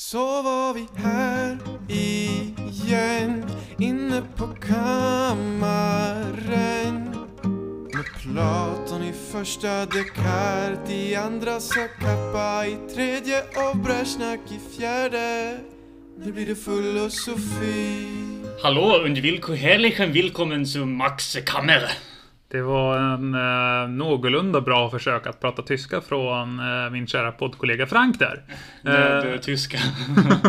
Så var vi här igen inne på kammaren. Med Platon i första Descartes i andra Sakappa i tredje och Brezjnak i fjärde. Nu blir det filosofi. Hallo und willk herrlichen willkommen zu Max Kammer. Det var en eh, någorlunda bra försök att prata tyska från eh, min kära poddkollega Frank där. Det, det Eh, är tyska.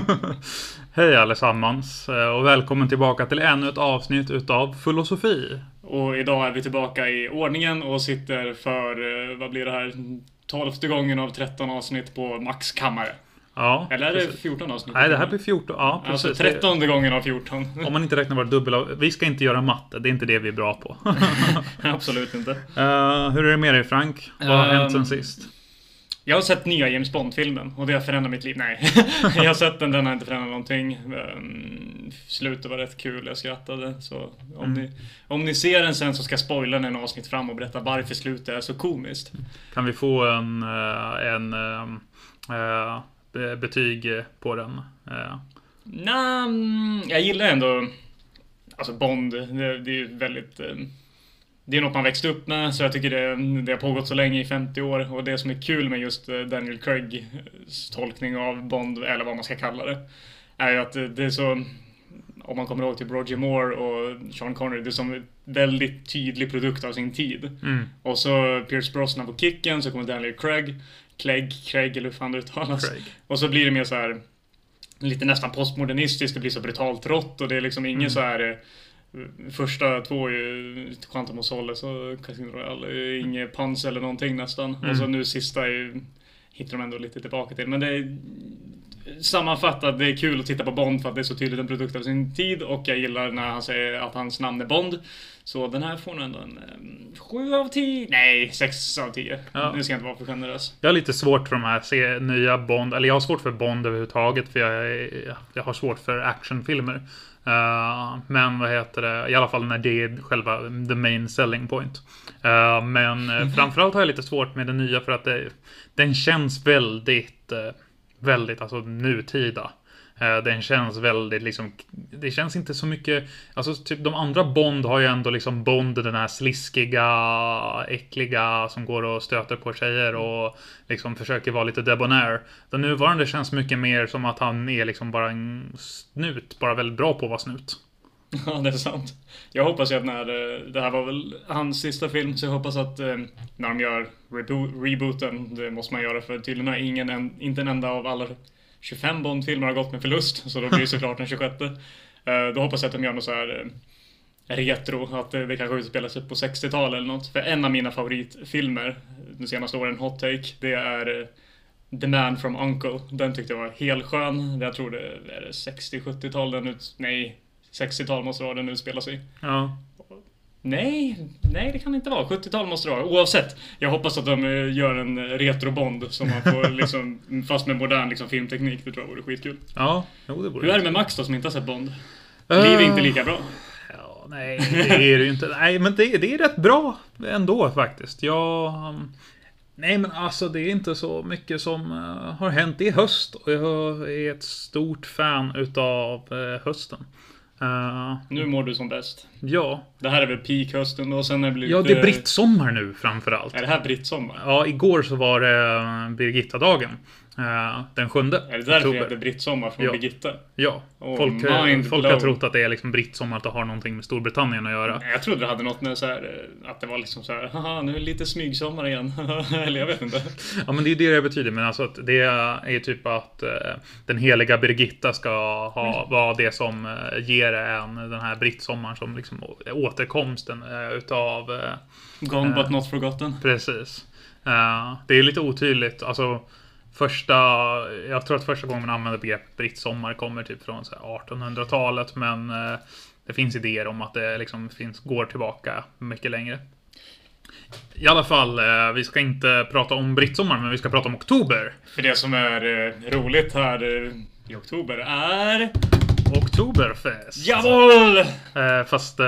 Hej allesammans eh, och välkommen tillbaka till ännu ett avsnitt utav Filosofi. Och idag är vi tillbaka i ordningen och sitter för, eh, vad blir det här, tolfte gången av 13 avsnitt på Max kammare. Ja, Eller är det precis. 14 avsnitt? Nej, det här blir 14. Ja, precis. Alltså 13 gången av 14. Om man inte räknar våra dubbel Vi ska inte göra matte, det är inte det vi är bra på. Absolut inte. Eh, hur är det med dig Frank? Vad har hänt sen Ehm, sist? Jag har sett nya James Bond-filmen och det har förändrat mitt liv. Nej, jag har sett den, den har inte förändrat någonting. Um, slutet var rätt kul, jag skrattade. Så om, Mm. ni, om ni ser den sen så ska jag spoila den avsnitt fram och berätta varför slutet är så komiskt. Kan vi få en, eh, en ehm, eh, be- betyg på den? Eh, mm, jag gillar ändå Alltså Bond, det, det är ju väldigt eh, Det är något man växt upp med, så jag tycker det, det har pågått så länge i 50 år och det som är kul med just eh, Daniel Craigs tolkning av Bond, eller vad man ska kalla det, är ju att det, är så om man kommer ihåg till Roger Moore och Sean Connery, det är som en väldigt tydlig produkt av sin tid. mm, Och så Pierce Brosnan på kicken, så kommer Daniel Craig, Clegg, Craig eller hur fan det uttalas. Craig. Och så blir det mer så här lite nästan postmodernistiskt, det blir så brutalt rått och det är liksom ingen Mm. så här eh, Första två är ju Quantum of Solace och Casino Royale, inget pans eller någonting nästan. Mm. Och så nu sista är hittar de ändå lite tillbaka till. Men det är Sammanfattat, det är kul att titta på Bond för att det är så tydligt en produkt av sin tid och jag gillar när han säger att hans namn är Bond. Så den här får nog ändå en 7 av 10. Nej, 6 av 10. Ja. Nu ska jag inte vara för generös. Jag har lite svårt för de här se, nya Bond, eller jag har svårt för Bond överhuvudtaget för jag, är- jag har svårt för actionfilmer. Eh, men vad heter det, i alla fall när det är själva the main selling point. Eh, men uh, framförallt har jag lite svårt med den nya för att det, den känns väldigt, eh, väldigt alltså nutida. Eh, den känns väldigt liksom, det känns inte så mycket, alltså typ de andra Bond har ju ändå liksom Bond den här sliskiga, äckliga som går och stöter på tjejer och liksom försöker vara lite debonair. Den nuvarande känns mycket mer som att han är liksom bara en snut, bara väldigt bra på att vara snut. Ja, det är sant. Jag hoppas ju att när eh, det här var väl hans sista film, så jag hoppas att eh, när de gör rebo- rebooten, det måste man göra för tydligen har ingen, inte en enda av alla 25 Bond-filmer har gått med förlust, så då blir det såklart den 26. Eh, då hoppas jag att de gör något så här retro, att det, kanske utspelar sig på 60-talet eller något. För en av mina favoritfilmer de senaste åren, Hot Take, det är The Man from Uncle. Den tyckte jag var helt skön. Jag tror det är 60-70-tal den ut... Nej, 60-tal måste det vara den utspelar sig. Ja. Nej, nej det kan det inte vara. 70-tal måste det vara. Oavsett. Jag hoppas att de eh, gör en retro-Bond som man får liksom, fast med modern liksom, filmteknik. Det tror jag vore skitkul. Ja, jo det borde Hur är det med Max då som inte har sett Bond? Eh, Blir det inte lika bra? Ja, nej, det är det ju inte. Nej, men det, det är rätt bra ändå faktiskt. Jag... um, Nej, men alltså det är inte så mycket som eh, har hänt i höst. Och jag är ett stort fan utav uh, hösten. Eh, Nu mår du som bäst. ja. Det här är väl peak-hösten och sen är det blivit... ja, det är eh, brittsommar nu framförallt. Är det här brittsommar? Ja, igår så var det uh, Birgitta-dagen. Eh, den sjunde Är det därför det heter brittsommar från Ja. Birgitta? Ja, Oh, folk, eh, folk har trott att det är liksom brittsommar, att det har någonting med Storbritannien att göra. Jag trodde det hade något med så här, eh, att det var liksom så här, haha, nu är det lite smygsommar igen. Eller jag vet inte. Ja men det är det det betyder. Men alltså att det är ju typ att eh, den heliga Birgitta ska ha, vara det som eh, ger en den här brittsommaren som liksom återkomsten utav Gone but not forgotten. precis. Det är lite otydligt. Alltså första, jag tror att första gången man använder begreppet brittsommar kommer typ från 1800-talet. Men eh, det finns idéer om att det liksom finns, går tillbaka mycket längre. I alla fall, eh, vi ska inte prata om brittsommar, men vi ska prata om oktober. För det som är eh, roligt här i oktober är... Oktoberfest. Jawohl! Eh, fast eh,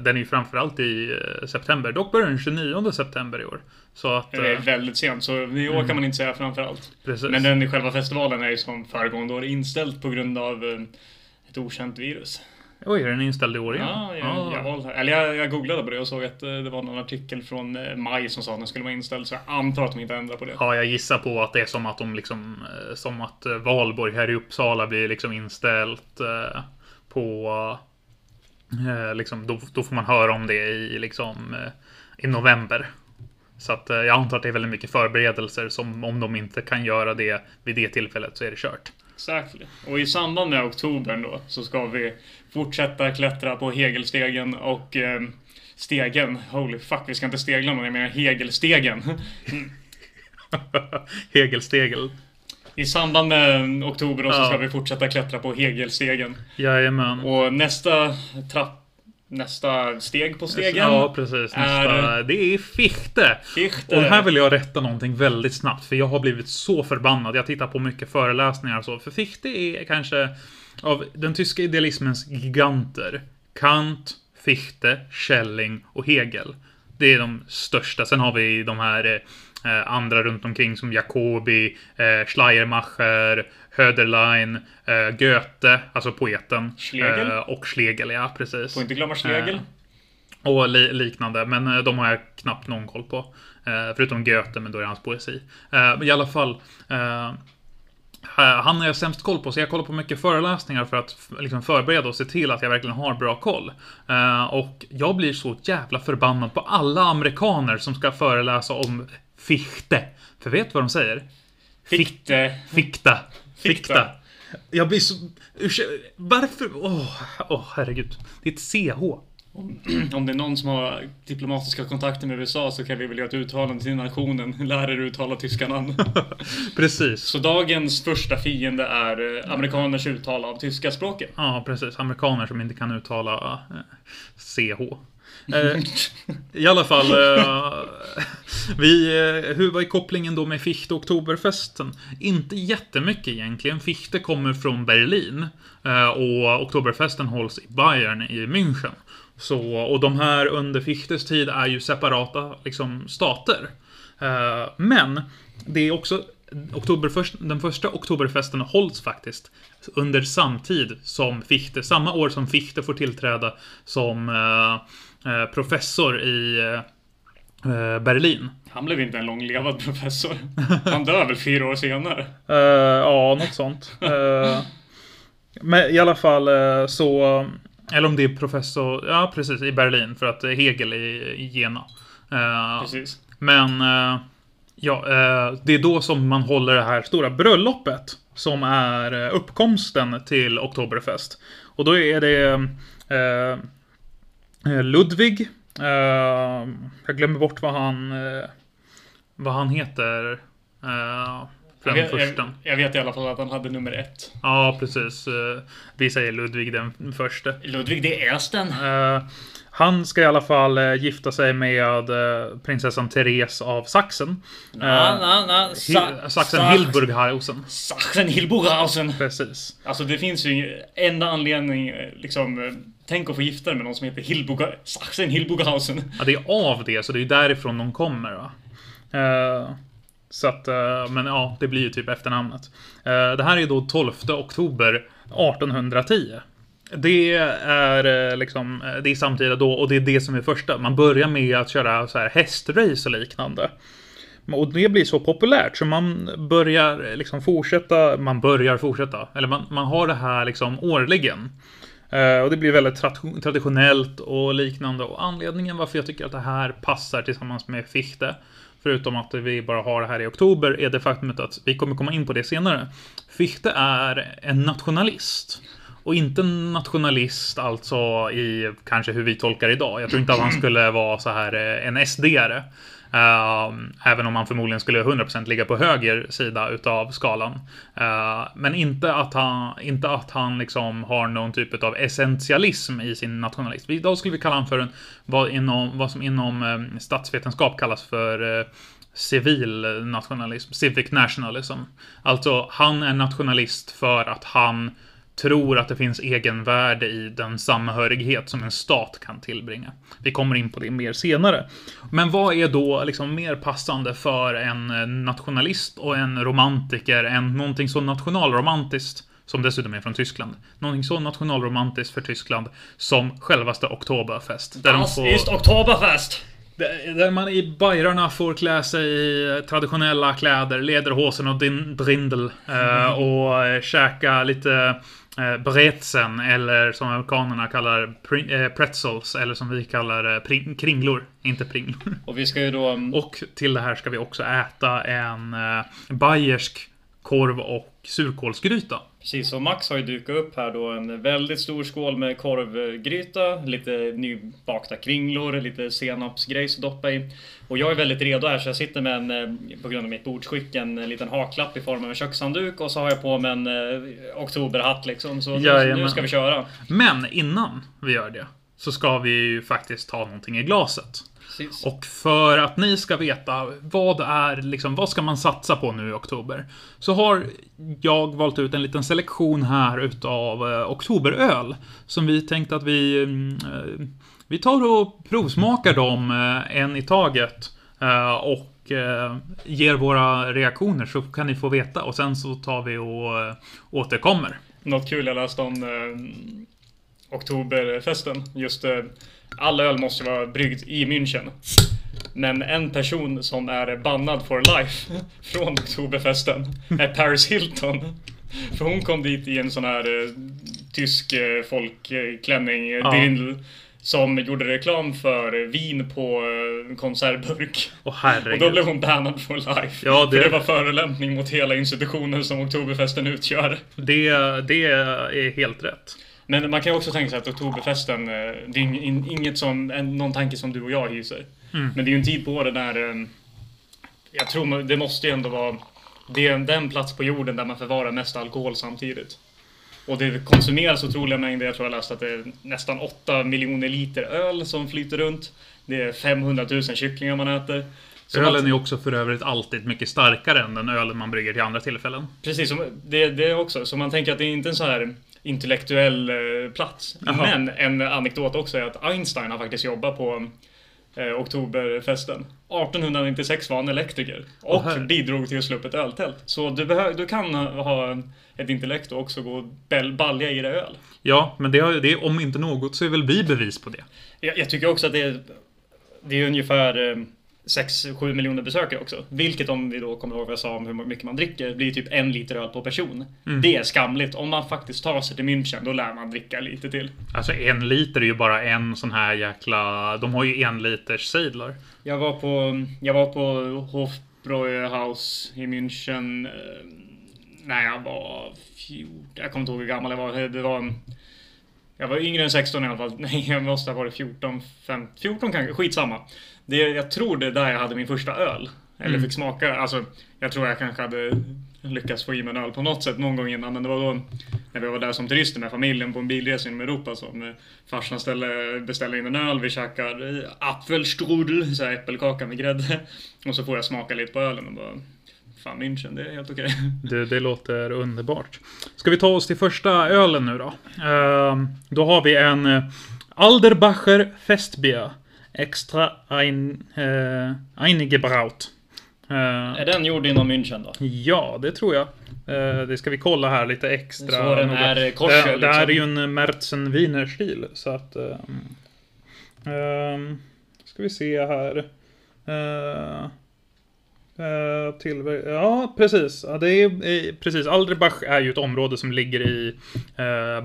den är ju framförallt i eh, september. Dock börjar den 29 september i år. Så att... Det är Eh, väldigt sent, så i år kan man inte säga framförallt. precis. Men den själva festivalen är ju som föregående år inställd på grund av eh, ett okänt virus. Oj, är den inställd i år igen? Ja, jag, Ah. jag, var- eller jag, jag googlade på det och såg att eh, det var någon artikel från eh, maj som sa att den skulle vara inställd, så jag antar att de inte ändrar på det. Ja, jag gissar på att det är som att de liksom, eh, som att Valborg här i Uppsala blir liksom inställt på, liksom, då, då får man höra om det i liksom, i november. Så att jag antar att det är väldigt mycket förberedelser som om de inte kan göra det vid det tillfället så är det kört. Exactly. Och i samband med oktober då så ska vi fortsätta klättra på Hegelstegen och eh, stegen. Holy fuck, vi ska inte stegla någon, jag menar Hegelstegen. Hegelstegel. I samband med oktober då så Ja. ska vi fortsätta klättra på Hegelstegen. Jajamän. Och nästa trapp, nästa steg på stegen Ja, precis. Nästa, är- Det är Fichte. Fichte. Och här vill jag rätta någonting väldigt snabbt, för jag har blivit så förbannad. Jag tittar på mycket föreläsningar och så. För Fichte är kanske av den tyska idealismens giganter. Kant, Fichte, Schelling och Hegel. Det är de största. Sen har vi de här eh, andra runt omkring som Jacobi, eh, Schleiermacher, Höderlein, eh, Goethe, alltså poeten. Schlegel? Eh, och Schlegel, ja precis. Får inte glömma Schlegel. Eh, och li liknande, men eh, de har jag knappt någon koll på. Förutom Goethe, men då är det hans poesi. I alla fall. Eh, han har jag sämst koll på, så jag kollar på mycket föreläsningar för att liksom förbereda och se till att jag verkligen har bra koll. Eh, och jag blir så jävla förbannad på alla amerikaner som ska föreläsa om Fichte. För vet du vad de säger? Fichte. Fikta. Fikta. Jag blir så... Varför? Åh, åh, herregud. Det är ett CH. Om det är någon som har diplomatiska kontakter med USA så kan vi väl göra ett uttalande till nationen. Lär er uttala tyska namn. Precis. Så dagens första fiende är eh, amerikaners uttal av tyska språket. Ja, precis. Amerikaner som inte kan uttala eh, CH. Eh, I alla fall, eh, vi, eh, hur var kopplingen då med Fichte Oktoberfesten? Inte jättemycket egentligen. Fichte kommer från Berlin eh, och Oktoberfesten hålls i Bayern i München. Så, och de här under Fichtes tid är ju separata liksom, stater. Eh, men det är också Oktoberfest, den första Oktoberfesten hålls faktiskt under samtid som Fichte, samma år som Fichte får tillträda som eh, professor i eh, Berlin. Han blev inte en långlevad professor. Han dör väl fyra år senare. Ja, något sånt. Men i alla fall så... Eller om det är professor... Ja, precis. I Berlin. För att Hegel är i Jena. Eh, Precis. Men... eh, ja, eh, det är då som man håller det här stora bröllopet. Som är eh, uppkomsten till Oktoberfest. Och då är det eh, eh, Ludvig. Eh, jag glömmer bort vad han... Eh, vad han heter. Eh, Jag den vet, jag, första. jag vet i alla fall att han hade nummer ett. Ja, precis. Eh, Vi säger Ludvig den första. Ludvig det är Östen. Eh, Han ska i alla fall eh, gifta sig med prinsessan Therese av Sachsen. Na, na, na. Hi- Sachsen-Hildburghausen. Sachsen-Hildburghausen. Precis. Alltså det finns ju enda anledning, liksom, tänk att få gifta dig med någon som heter Hildburg, Sachsen-Hildburghausen. Ja, det är av det, så det är ju därifrån de kommer. Va? Så att, eh, men ja, det blir ju typ efternamnet. Eh, det här är då 12 oktober 1810. Det är eh, liksom, det är samtida då och det är det som är första. Man börjar med att köra så här hästrace och liknande. Och det blir så populärt så man börjar liksom fortsätta, man börjar fortsätta, eller man, man har det här liksom årligen. Och det blir väldigt tra- traditionellt och liknande. Och anledningen varför jag tycker att det här passar tillsammans med Fichte, förutom att vi bara har det här i oktober, är det faktumet att vi kommer komma in på det senare. Fichte är en nationalist. Och inte en nationalist alltså i kanske hur vi tolkar idag. Jag tror inte att han skulle vara så här eh, en SD-are. Eh, även om han förmodligen skulle 100% ligga på höger sida utav skalan. Uh, men inte att han, inte att han liksom har någon typ av essentialism i sin nationalism. Idag skulle vi kalla honom för en, vad, inom, vad som inom statsvetenskap kallas för eh, civil nationalism, civic nationalism. Alltså, han är nationalist för att han tror att det finns egenvärde i den samhörighet som en stat kan tillbringa. Vi kommer in på det mer senare. Men vad är då liksom mer passande för en eh, nationalist och en romantiker än någonting så nationalromantiskt som dessutom är från Tyskland. Någonting så nationalromantiskt för Tyskland som självaste Oktoberfest. Där das får... ist Oktoberfest! Där man i Bajrarna får klä sig i traditionella kläder, lederhosen och din brindel. Mm. Och eh, käka lite eh, bretzen, eller som amerikanerna kallar pretzels, eller som vi kallar kringlor. Inte pringlor. Och vi ska ju då... Och till det här ska vi också äta en bayersk korv och surkålsgryta. Precis, och Max har ju dukat upp här då en väldigt stor skål med korvgryta, lite nybakta kringlor, lite senapsgrejs att doppa i. Och jag är väldigt redo här så jag sitter med en, eh, på grund av mitt bordsskick, en liten haklapp i form av en kökshandduk och så har jag på mig en eh, oktoberhatt liksom. Så nu, nu ska vi köra. Men innan vi gör det så ska vi ju faktiskt ta någonting i glaset. Precis. Och för att ni ska veta vad är, liksom, vad ska man satsa på nu i oktober? Så har jag valt ut en liten selektion här utav eh, oktoberöl. Som vi tänkte att vi, mm, eh, vi tar och provsmakar dem eh, en i taget. Eh, och eh, ger våra reaktioner så kan ni få veta och sen så tar vi och eh, återkommer. Något kul jag läste om Oktoberfesten. Just all öl måste vara bryggd i München. Men en person som är bannad for life från Oktoberfesten är Paris Hilton. För hon kom dit i en sån här eh, tysk eh, folkklänning, ja. dirndl. Som gjorde reklam för vin på eh, konservburk. Oh, och då blev hon bannad for life. Ja, det... För det var förolämpning mot hela institutionen som Oktoberfesten utgör. Det, det är helt rätt. Men man kan också tänka sig att Oktoberfesten, eh, det är inget som, någon tanke som du och jag hyser. Mm. Men det är ju en tid på året där, eh, jag tror det måste ju ändå vara, det är den plats på jorden där man förvarar mest alkohol samtidigt. Och det konsumeras otroliga mängder, jag tror jag läste att det är nästan 8 miljoner liter öl som flyter runt. Det är 500 000 kycklingar man äter. Så ölen är också för övrigt alltid mycket starkare än den ölen man brygger till andra tillfällen. Precis, det, det också. Så man tänker att det är inte en så här intellektuell eh, plats. Aha. Men en anekdot också är att Einstein har faktiskt jobbat på eh, Oktoberfesten. 1896 var han elektriker och oh, bidrog till att slå upp ett öltält. Så du, du kan ha ett intellekt och också gå och balja i dig öl. Ja, men det, har, det, om inte något så är väl vi bevis på det. Jag, jag tycker också att det är, det är ungefär eh, 6-7 miljoner besökare också. Vilket om vi då kommer ihåg vad jag sa om hur mycket man dricker, blir typ en liter öl per person. Mm. Det är skamligt. Om man faktiskt tar sig till München, då lär man dricka lite till. Alltså en liter är ju bara en sån här jäkla... De har ju en liters sadlar. Jag var på, jag var på Hofbräuhaus i München eh, när jag var 14. Jag kommer inte ihåg hur gammal jag var. Det var en, jag var yngre än 16 i alla fall. Nej, jag måste ha varit 14, 15, 14 kanske. Skitsamma. Det, jag tror det är där jag hade min första öl. Eller mm. fick smaka. Alltså, jag tror jag kanske hade lyckats få i mig en öl på något sätt någon gång innan. Men det var då när vi var där som turister med familjen på en bilresa inom Europa som eh, farsan ställde, beställde in en öl. Vi käkar apfelstrudel, så här äppelkaka med grädde. Och så får jag smaka lite på ölen och bara Fan München, det är helt okej. Okay. Det, det, låter underbart. Ska vi ta oss till första ölen nu då? Uh, då har vi en uh, Alderbacher Festbier. Extra ein, uh, Eingebraut. Uh, är den gjord inom München då? Ja, det tror jag. Uh, det ska vi kolla här lite extra. Så den är korset, det, det här liksom. är ju en Mertzen Wiener stil. Så att... Uh, ska vi se här. Uh, tillver- ja, precis. Ja, det är, precis. Alderbach är ju ett område som ligger i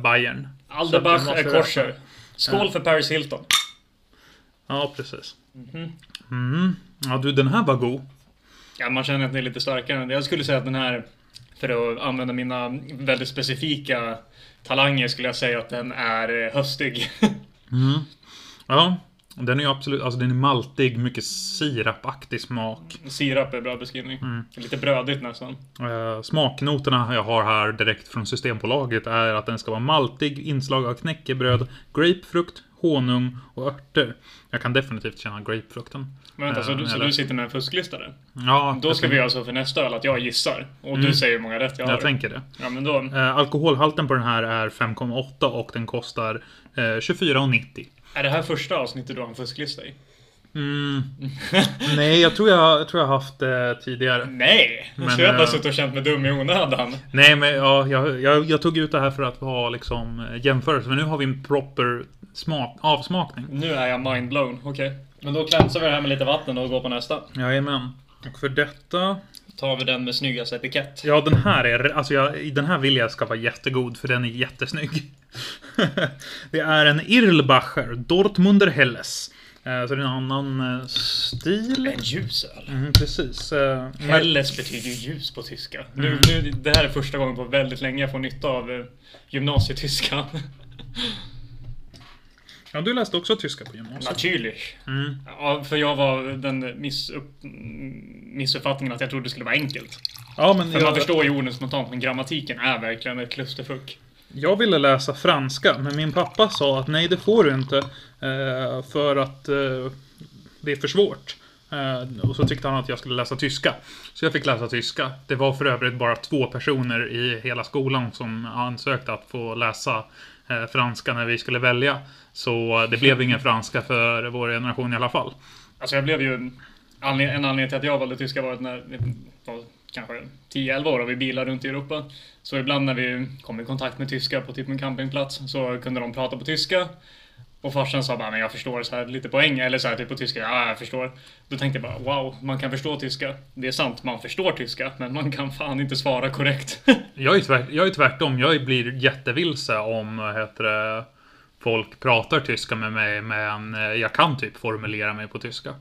Bayern. Alderbach är korser. Skål för Paris Hilton. Ja, precis. Mm. Mm. Ja, du, den här var god. Ja, man känner att den är lite starkare. Jag skulle säga att den här, för att använda mina väldigt specifika talanger, skulle jag säga att den är eh, höstig. mm. Ja, den är ju absolut, alltså den är maltig, mycket sirapaktig smak. Sirap är bra beskrivning. Mm. Lite brödigt nästan. Uh, smaknoterna jag har här direkt från Systembolaget är att den ska vara maltig, inslag av knäckebröd, grapefrukt, honung och örter. Jag kan definitivt känna grapefrukten. Men vänta, så, Eh, du, så du sitter med en fusklista där? Ja, Då ska vi göra så för nästa öl att jag gissar. Och Mm. du säger hur många rätt jag har. Jag tänker det. Ja, men då... Eh, alkoholhalten på den här är 5,8 och den kostar eh, 24,90. Är det här första avsnittet du har en fusklista i? Mm. Nej, jag tror jag, jag tror jag haft det tidigare. Nej! Men, så jag har bara eh, suttit och känt mig dum i onödan. Nej, men ja, jag, jag, jag tog ut det här för att ha liksom eh, jämförelse. Men nu har vi en proper smak, avsmakning. Nu är jag mindblown. Okej. Men då klänsar vi det här med lite vatten och går på nästa. Jajamän. Och för detta... Tar vi den med snyggast etikett. Ja, den här är... Alltså, jag, den här vill jag ska vara jättegod, för den är jättesnygg. det är en Irlbacher Dortmunder Helles. Eh, Så det är en annan eh, stil. En ljusöl. Mm, precis. Eh, Helles betyder ju ljus på tyska. Nu, Mm. nu, det här är första gången på väldigt länge jag får nytta av eh, gymnasietyska. Ja, du läste också tyska på gymnasiet. Natürlich. Mm. Ja, för jag var den missupp, missuppfattningen att jag trodde det skulle vara enkelt. Ja, men För man jag, förstår ju orden spontant, men grammatiken är verkligen ett klusterfuck. jag ville läsa franska, men min pappa sa att nej, det får du inte. eh, För att eh, det är för svårt. Eh, Och så tyckte han att jag skulle läsa tyska. Så jag fick läsa tyska. Det var för övrigt bara två personer i hela skolan som ansökte att få läsa franska när vi skulle välja. Så det blev ingen franska för vår generation i alla fall. Alltså jag blev ju... anled- En anledning till att jag valde tyska var att när jag var kanske 10-11 år och vi bilade runt i Europa. Så ibland när vi kom i kontakt med tyskar på typ en campingplats så kunde de prata på tyska. Och farsan sa bara, men jag förstår så här lite på engelska, eller så här typ på tyska, ja jag förstår. Då tänkte jag bara, wow, man kan förstå tyska. Det är sant, man förstår tyska, men man kan fan inte svara korrekt. Jag är, tvärt, jag är tvärtom. Jag blir jättevilse om heter det, folk pratar tyska med mig, men eh, jag kan typ formulera mig på tyska.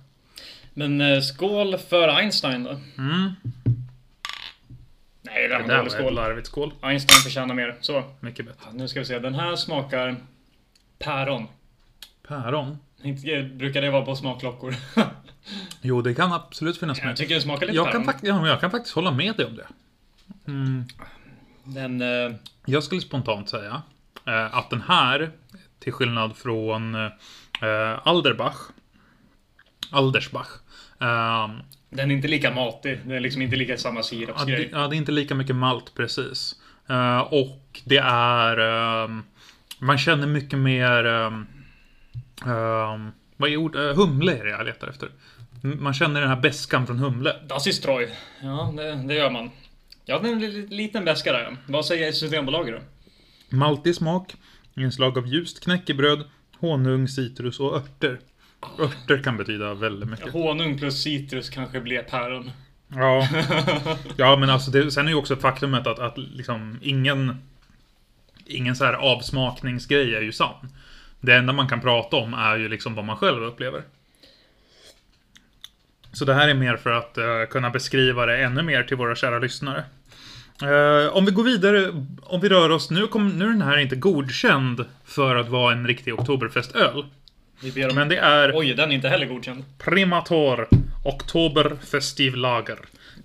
men eh, skål för Einstein då. Mm. Nej, det Det där var skål. larvigt skål. Einstein förtjänar mer. Så, Mycket bättre. nu ska vi se. Den här smakar päron. Päron? Inte, brukar det vara på smaklockor? Jo, det kan absolut finnas jag med. tycker det smakar lite Jag kan, päron. fakt- ja, jag kan faktiskt hålla med dig om det. Mm. Den, eh, Jag skulle spontant säga eh, att den här, till skillnad från eh, Alderbach, Aldersbach, eh, den är inte lika matig. Den är liksom inte lika samma sirapsgrej. ja, det är inte lika mycket malt precis. Eh, och det är... ehm, man känner mycket mer... Um, vad är ord? Uh, humle är det jag letar efter. Man känner den här beskan från humle. Das ist treu. Ja, det, det gör man. Ja, den är en li- liten beska där. Vad säger Systembolaget då? Maltig smak, inslag av ljust knäckebröd, honung, citrus och örter. Örter kan betyda väldigt mycket. Honung plus citrus kanske blir päron. Ja, ja men alltså det, sen är ju också faktumet att, att liksom ingen Ingen så här avsmakningsgrej är ju sann. Det enda man kan prata om är ju liksom vad man själv upplever. Så det här är mer för att eh, kunna beskriva det ännu mer till våra kära lyssnare. Eh, om vi går vidare, om vi rör oss, nu, kom, nu är den här inte godkänd för att vara en riktig oktoberfestöl. Vi ber om... Men det är Oj, den är inte heller godkänd. Primator Oktoberfestivlager.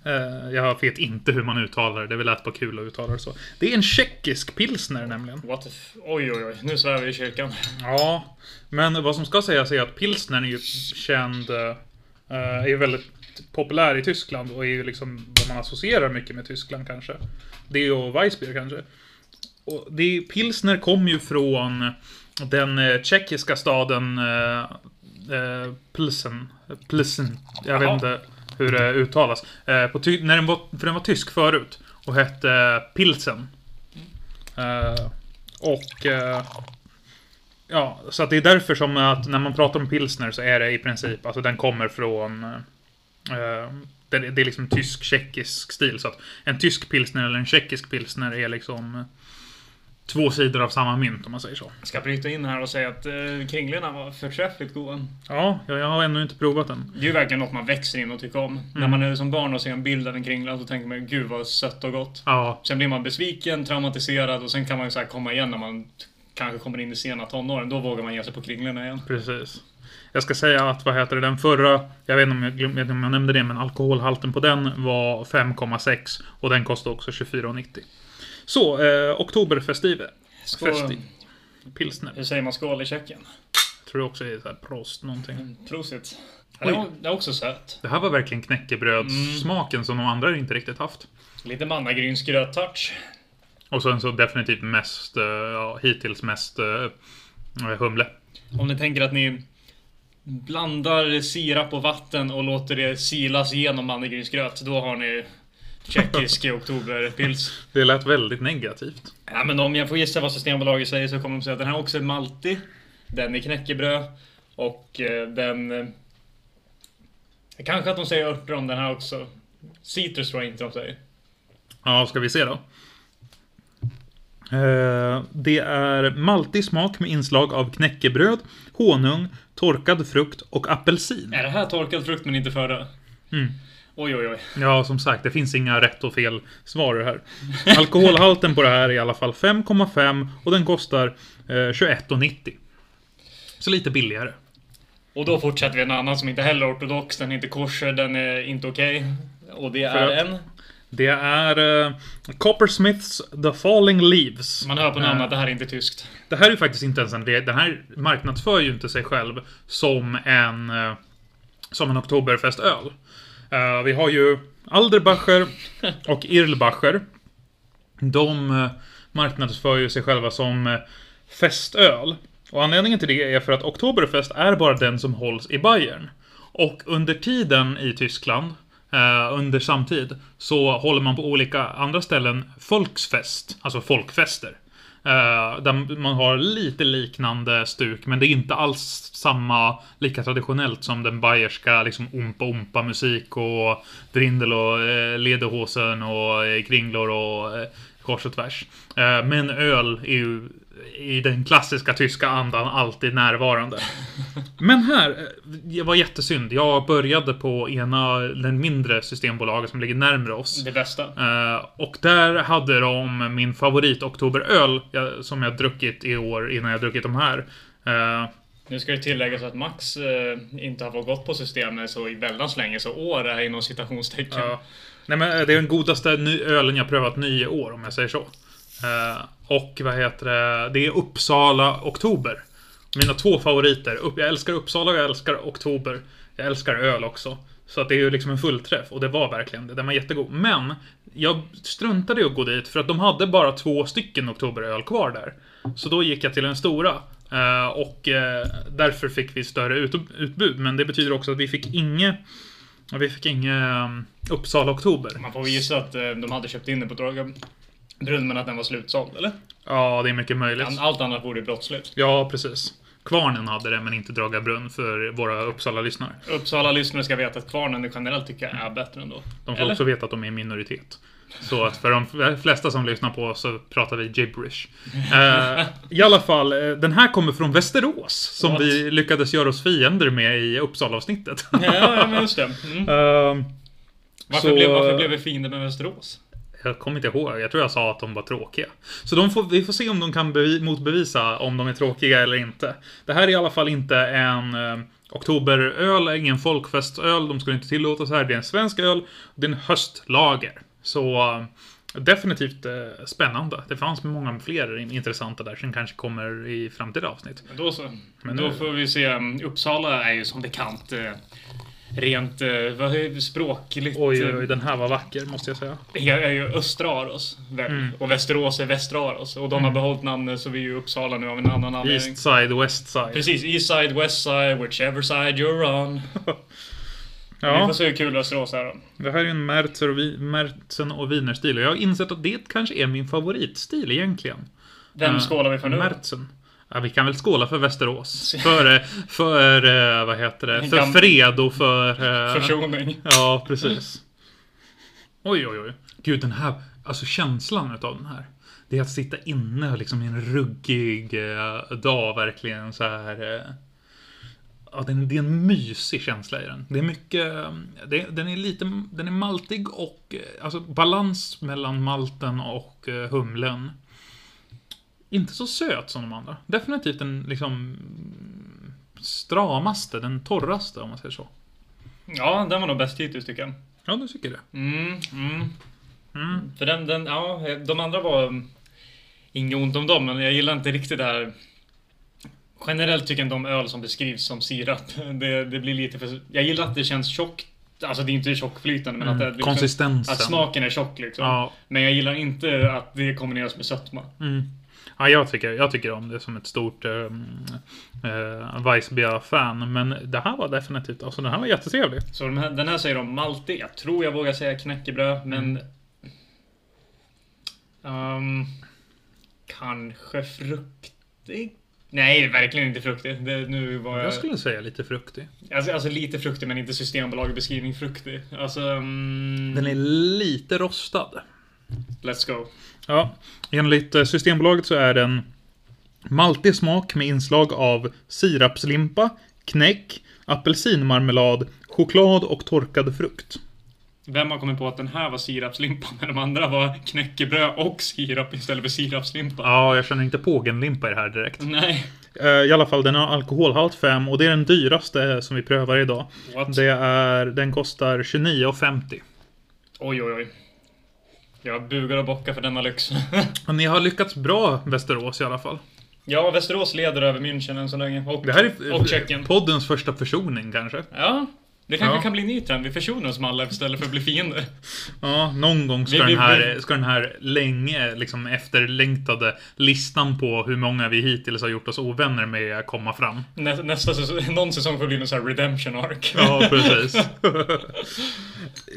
Eh, jag vet inte hur man uttalar det. Det är väl lätt på kul att uttala det så. Det är en tjeckisk pilsner nämligen. What the f... Oj, oj, oj. Nu svär vi i kyrkan. Ja, men vad som ska sägas är att pilsner är ju känd... eh, är ju populär i Tyskland och är ju liksom vad man associerar mycket med Tyskland kanske. Det och Weissbier kanske. Och det, pilsner kom ju från den eh, tjeckiska staden eh, eh, Pilsen. Pilsen. Jag Jaha. vet inte hur det uttalas. Eh, på när den var, för den var tysk förut. Och hette Pilsen. Eh, och... Eh, ja, så att det är därför som att när man pratar om pilsner så är det i princip, alltså den kommer från... Eh, det, det är liksom tysk-tjeckisk stil. Så att en tysk pilsner eller en tjeckisk pilsner är liksom eh, två sidor av samma mynt om man säger så. Jag ska bryta in här och säga att eh, kringlorna var förträffligt goda. Ja, jag, har ännu inte provat den. Det är ju verkligen något man växer in och tycker om. När man är som barn och ser en bild av en kringla så tänker man gud vad sött och gott. Ja, Sen blir man besviken, traumatiserad och sen kan man ju så komma igen när man kanske kommer in i sena tonåren. Då vågar man ge sig på kringlorna igen. precis. Jag ska säga att, vad heter det, den förra, jag vet inte om jag, glöm, vet inte om jag nämnde det, men alkoholhalten på den var 5,6 och den kostade också 24,90. Så, eh, Oktoberfestive. Festi. Pilsner. Hur säger man skål i Tjeckien? Tror jag också är så här Prost någonting. Mm, Prosit. Oj. Det det är också sött. Det här var verkligen knäckebrödssmaken som de andra inte riktigt haft. Lite mannagrynsgröt-touch. Och sen så definitivt mest, eh, ja, hittills mest uh, humle. Om ni tänker att ni blandar sirap och vatten och låter det silas genom mannagrynsgröt, då har ni tjeckisk oktoberpils. Det lät väldigt negativt. Ja, men om jag får gissa vad Systembolaget säger så kommer de säga att den här också är maltig. Den är knäckebröd. Och eh, den... Eh, kanske att de säger örter om den här också. Citrus tror jag inte de säger. Ja, ska vi se då. Eh, Det är maltig smak med inslag av knäckebröd, honung, torkad frukt och apelsin. Är det här torkad frukt men inte förra? Mm. Oj, oj, oj. Ja, som sagt, det finns inga rätt och fel svar här. Alkoholhalten på det här är i alla fall 5,5 och den kostar eh, 21,90. Så lite billigare. Och då fortsätter vi en annan som inte heller är ortodox. Den är inte kosher, den är inte okej. Och det är en... Det är eh, Coppersmiths The Falling Leaves. Man hör på namnet Eh, att det här är inte tyskt. Det här är ju faktiskt inte ens en det. Den här marknadsför ju inte sig själv som en eh, som en Oktoberfestöl. Eh, vi har ju Alderbacher och Irlbacher. De eh, marknadsför ju sig själva som festöl. Och anledningen till det är för att Oktoberfest är bara den som hålls i Bayern. Och under tiden i Tyskland, eh, under samtid, så håller man på olika andra ställen folksfest, alltså folkfester. Eh, där man har lite liknande stuk, men det är inte alls samma, lika traditionellt som den bayerska liksom ompa-ompa musik och drindel och eh, lederhosen och eh, kringlor och eh, kors och tvärs. Eh, men öl är ju i den klassiska tyska andan alltid närvarande. Men här, eh, det var jättesynd. Jag började på ena, den mindre systembolaget som ligger närmre oss. Det bästa. Eh, och där hade de min favorit oktoberöl som jag druckit i år innan jag druckit de här. Eh, Nu ska det tilläggas att Max inte har gått på systemet så i väldigt länge, så år är inom citationstecken. ja. Nej men det är den godaste ölen jag prövat i år om jag säger så. Eh, och vad heter det? Det är Uppsala Oktober. Mina två favoriter. Jag älskar Uppsala och jag älskar Oktober. Jag älskar öl också. Så att det är ju liksom en fullträff och det var verkligen det. Den var jättegod. Men jag struntade i att gå dit för att de hade bara två stycken Oktoberöl kvar där. Så då gick jag till den stora. Eh, och eh, därför fick vi större utbud. Men det betyder också att vi fick inget vi fick inget Uppsala Oktober. Man får gissa att de hade köpt in det på Dragan men att den var slutsåld, eller? Ja, det är mycket möjligt. Allt annat vore brottsligt. Ja, precis. Kvarnen hade det, men inte Draga Brunn för våra Uppsala-lyssnare. Uppsala-lyssnare ska veta att Kvarnen generellt tycker jag är bättre ändå. De får Eller? också veta att de är en minoritet. Så att för de flesta som lyssnar på oss så pratar vi gibberish. Eh, I alla fall, eh, den här kommer från Västerås. Som What? vi lyckades göra oss fiender med i Uppsala-avsnittet. Ja, ja, men just det. Mm. Eh, Varför, Så- blev, varför blev vi fiender med Västerås? Jag kommer inte ihåg. Jag tror jag sa att de var tråkiga. Så de får, vi får se om de kan bevi, motbevisa om de är tråkiga eller inte. Det här är i alla fall inte en eh, oktoberöl, ingen folkfestöl. De skulle inte tillåtas här. Det är en svensk öl. Det är en höstlager. Så eh, definitivt eh, spännande. Det fanns många fler intressanta där som kanske kommer i framtida avsnitt. Men Då så. Men då får vi se. Uppsala är ju som bekant eh, rent eh, vad språkligt. Oj, oj, oj, den här var vacker måste jag säga. Det är ju östra Aros. Mm. Och Västerås är västra Aros. Och de har behållit namnet så vi är ju Uppsala nu av en annan anledning. East side, west side. Precis, East side, West side, whichever side you're on. Vi Ja. får se hur kul Västerås är då. Det här är ju en Mertzer och, vi, Wiener-stil och jag har insett att det kanske är min favoritstil egentligen. Vem Eh, skålar vi för nu? Mertzen. Ja, vi kan väl skåla för Västerås. För, eh, för eh, vad heter det? För fred och för... eh, Försoning. Ja, precis. Oj, oj, oj. Gud, den här... Alltså känslan utav den här. Det är att sitta inne liksom i en ruggig dag verkligen så här. Ja, det är, en, det är en mysig känsla i den. Det är mycket... Det, den är lite... Den är maltig och... Alltså balans mellan malten och humlen. Inte så söt som de andra. Definitivt den liksom stramaste, den torraste om man säger så. Ja, den var nog bäst hittills tycker jag. Ja, du tycker det. Mm, mm. Mm. För den, den, ja, de andra var... um, Inget ont om dem, men jag gillar inte riktigt det här Generellt tycker jag inte om öl som beskrivs som sirap. Det, det blir lite för... Jag gillar att det känns tjockt. Alltså det är inte tjockflytande men att det liksom, Konsistensen. Att smaken är tjock liksom. Ja. Men jag gillar inte att det kombineras med sötma. Mm. Ja, jag tycker, jag tycker om det som ett stort eh, eh, Weissbier-fan. Men det här var definitivt, alltså den här var jättetrevlig. Så de här, den här säger de Malte. Jag tror jag vågar säga knäckebröd, men... ehm, kanske fruktig? Nej, verkligen inte fruktig. Det, nu var jag... Jag skulle säga lite fruktig. Alltså, alltså lite fruktig, men inte Systembolagets beskrivning fruktig. Alltså... mm, Den är lite rostad. Let's go. Ja, enligt eh, Systembolaget så är den maltig smak med inslag av sirapslimpa, knäck, apelsinmarmelad, choklad och torkad frukt. Vem har kommit på att den här var sirapslimpa, men de andra var knäckebröd och sirap istället för sirapslimpa? Ja, jag känner inte pågenlimpa i det här direkt. Nej. Eh, I alla fall, den har alkoholhalt 5 och det är den dyraste som vi prövar idag. What? Det är, den kostar 29,50. Oj, oj, oj. Jag bugar och bockar för denna lyx. Och ni har lyckats bra, Västerås i alla fall. ja, Västerås leder över München än så länge. Och, Det här är och Tjeckien. poddens första försoning kanske. Ja, det kanske Ja. kan bli ny trend. Vi försonar oss med alla istället för att bli fiender. Ja, någon gång ska, Vi- vi- den, här, ska den här länge liksom efterlängtade listan på hur många vi hittills har gjort oss ovänner med komma fram. Nä, nästa säsong, någon säsong får bli en sån här redemption arc. Ja, precis.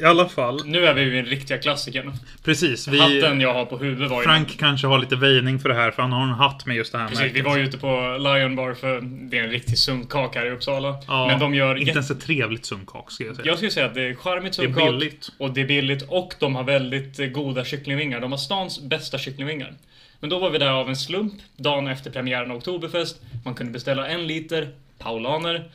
I alla fall. Nu är vi ju en riktiga klassikern. Precis. Vi, Hatten jag har på huvudet var ju... Frank kanske har lite väjning för det här, för han har en hatt med just det här Precis, vi märket. liksom. var ju ute på Lion Bar för det är en riktig sunkak här i Uppsala. Ja, Men de gör... Inte ens ett trevligt sunkak, ska jag säga. Jag skulle säga att det är charmigt Det är sunkak. billigt. Och det är billigt. Och de har väldigt eh, goda kycklingvingar. De har stans bästa kycklingvingar. Men då var vi där av en slump, dagen efter premiären av Oktoberfest. Man kunde beställa en liter paulaner.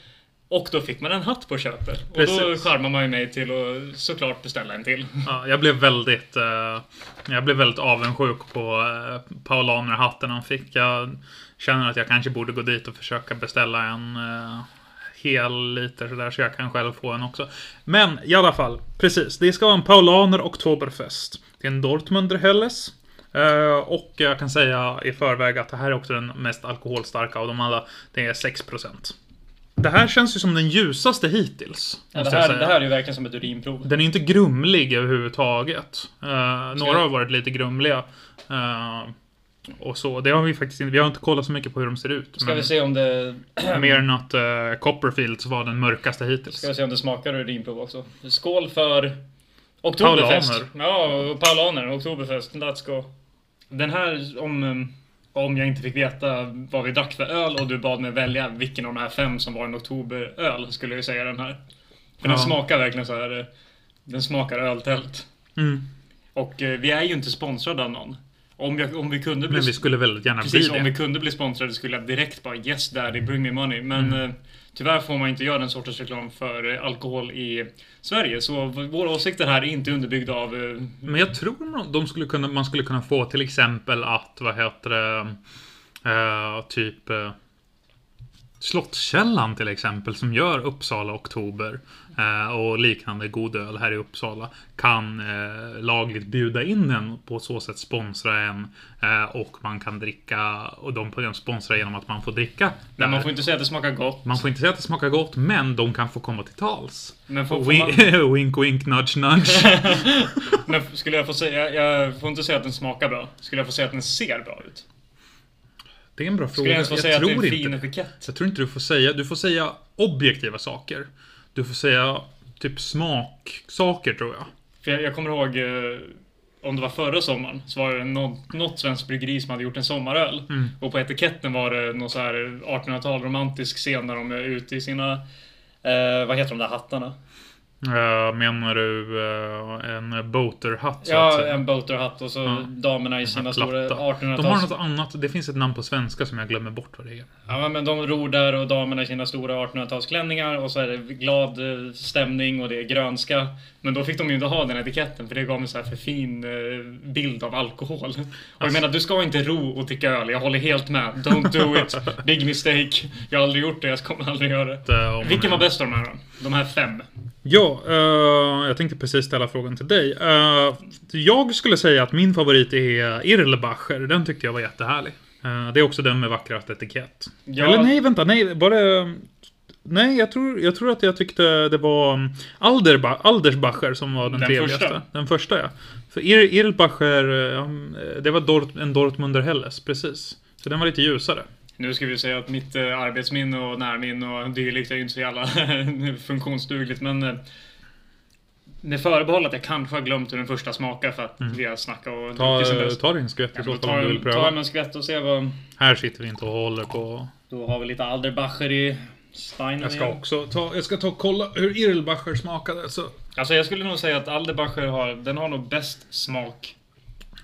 Och då fick man en hatt på köpet. Och då charmar man ju mig till att såklart beställa en till. Ja, jag blev väldigt eh, Jag blev väldigt avundsjuk på uh, Paulaner-hatten han fick. Jag känner att jag kanske borde gå dit och försöka beställa en eh, hel liter sådär, så jag kan själv få en också. Men i alla fall, precis. Det ska vara en Paulaner Oktoberfest. Det är en Dortmunder Helles. Eh, och jag kan säga i förväg att det här är också den mest alkoholstarka av dem alla. Det är 6%. Det här känns ju som den ljusaste hittills. Ja, det, här, det här är ju verkligen som ett urinprov. Den är inte grumlig överhuvudtaget. Uh, några har varit lite grumliga. Eh, och så. Det har vi faktiskt inte. Vi har inte kollat så mycket på hur de ser ut. Ska vi se om det... Mer än att uh, Copperfields var den mörkaste hittills. Ska vi se om det smakar urinprov också. Skål för Oktoberfest. Paulaner. Ja, Paulaner. Oktoberfest. Let's go. Den här, om, om jag inte fick veta vad vi drack för öl och du bad mig välja vilken av de här fem som var en oktoberöl, skulle jag säga den här. För Ja. den smakar verkligen så här. eh, Den smakar öltält. Mm. Och eh, vi är ju inte sponsrade av någon. Om, jag, om vi kunde bli Men vi skulle väldigt gärna Precis, bli om vi det. kunde bli sponsrade skulle jag direkt bara Yes daddy, bring me money. Men Mm. eh, tyvärr får man inte göra den sortens reklam för eh, alkohol i Sverige. Så våra åsikter här är inte underbyggda av... eh, Men jag tror de skulle kunna, man skulle kunna få till exempel att, vad heter det, eh, typ eh, Slottskällan till exempel som gör Uppsala Oktober eh, och liknande god öl här i Uppsala kan eh, lagligt bjuda in en på så sätt sponsra en eh, och man kan dricka och de på sponsra genom att man får dricka Men man där. får inte säga att det smakar gott. Man får inte säga att det smakar gott, men de kan få komma till tals. Men, får, får Wink, man, wink, wink, nudge, nudge. men skulle jag få säga... Jag får inte säga att den smakar bra. Skulle jag få säga att den ser bra ut? Det är en bra Skulle fråga. jag Jag säga att det är tror en inte fin det. etikett? Jag tror inte du får säga, du får säga objektiva saker. Du får säga typ smaksaker tror jag. För jag, jag kommer ihåg... eh, Om det var förra sommaren så var det något, något svenskt bryggeri som hade gjort en sommaröl. Mm. Och på etiketten var det någon så här 1800-tal romantisk scen där de är ute i sina... Eh, vad heter de där hattarna? Eh, menar du eh, en boaterhatt Ja, en boaterhatt och så Ja. damerna i sina stora platta. 1800-tals... De har något annat, det finns ett namn på svenska som jag glömmer bort vad det är. Ja, men de ror där och damerna i sina stora 1800-talsklänningar och så är det glad eh, stämning och det är grönska. Men då fick de ju inte ha den etiketten för det gav en så här för fin bild av alkohol. Och jag Alltså- menar, du ska inte ro och dricka öl. Jag håller helt med. Don't do it. Big mistake. Jag har aldrig gjort det, jag kommer aldrig göra det. Man Vilken var bäst av de här? De här fem? Ja, eh, jag tänkte precis ställa frågan till dig. Eh, jag skulle säga att min favorit är Irlbacher. Den tyckte jag var jättehärlig. Eh, det är också den med vackrast etikett. Ja. Eller nej, vänta, nej, var det... Nej, jag tror, jag tror att jag tyckte det var um, Alderba, Aldersbacher som var den, Den trevligaste. första? Den första, ja. För Ir, Irlbacher, um, det var Dort, en Dortmunder Helles, precis. Så den var lite ljusare. Nu ska vi säga att mitt eh, arbetsminne och närminne och dylikt är ju inte så jävla funktionsdugligt, men eh, med förbehåll att jag kanske har glömt hur den första smakar för att vi har snackat och Mm. Ta, ta din skvätt i Ja, fall om du vill pröva. jag en skvätt och ser vad... Här sitter vi inte och håller på... Då har vi lite Alderbacher i Steinen Jag ska igen. också ta, jag ska ta och kolla hur Irlbacher smakade. Så. Alltså jag skulle nog säga att Alderbacher har, den har nog bäst smak.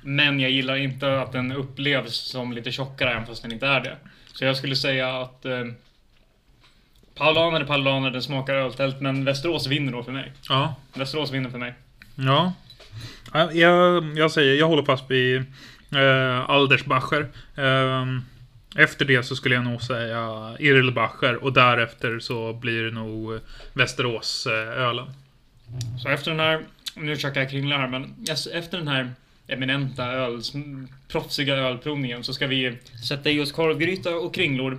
Men jag gillar inte att den upplevs som lite tjockare även fast den inte är det. Så jag skulle säga att eh, Paulaner är Paulaner, den smakar öltält, men Västerås vinner då för mig. Ja. Västerås vinner för mig. Ja. Ja, Jag, jag säger, jag håller fast vid eh, Aldersbacher. Ehm, efter det så skulle jag nog säga Irlbacher och därefter så blir det nog Västerås eh. Så efter den här, nu försöker jag kringla här, men yes, efter den här eminenta öl, proffsiga ölprovningen så ska vi sätta i oss korvgryta och kringlor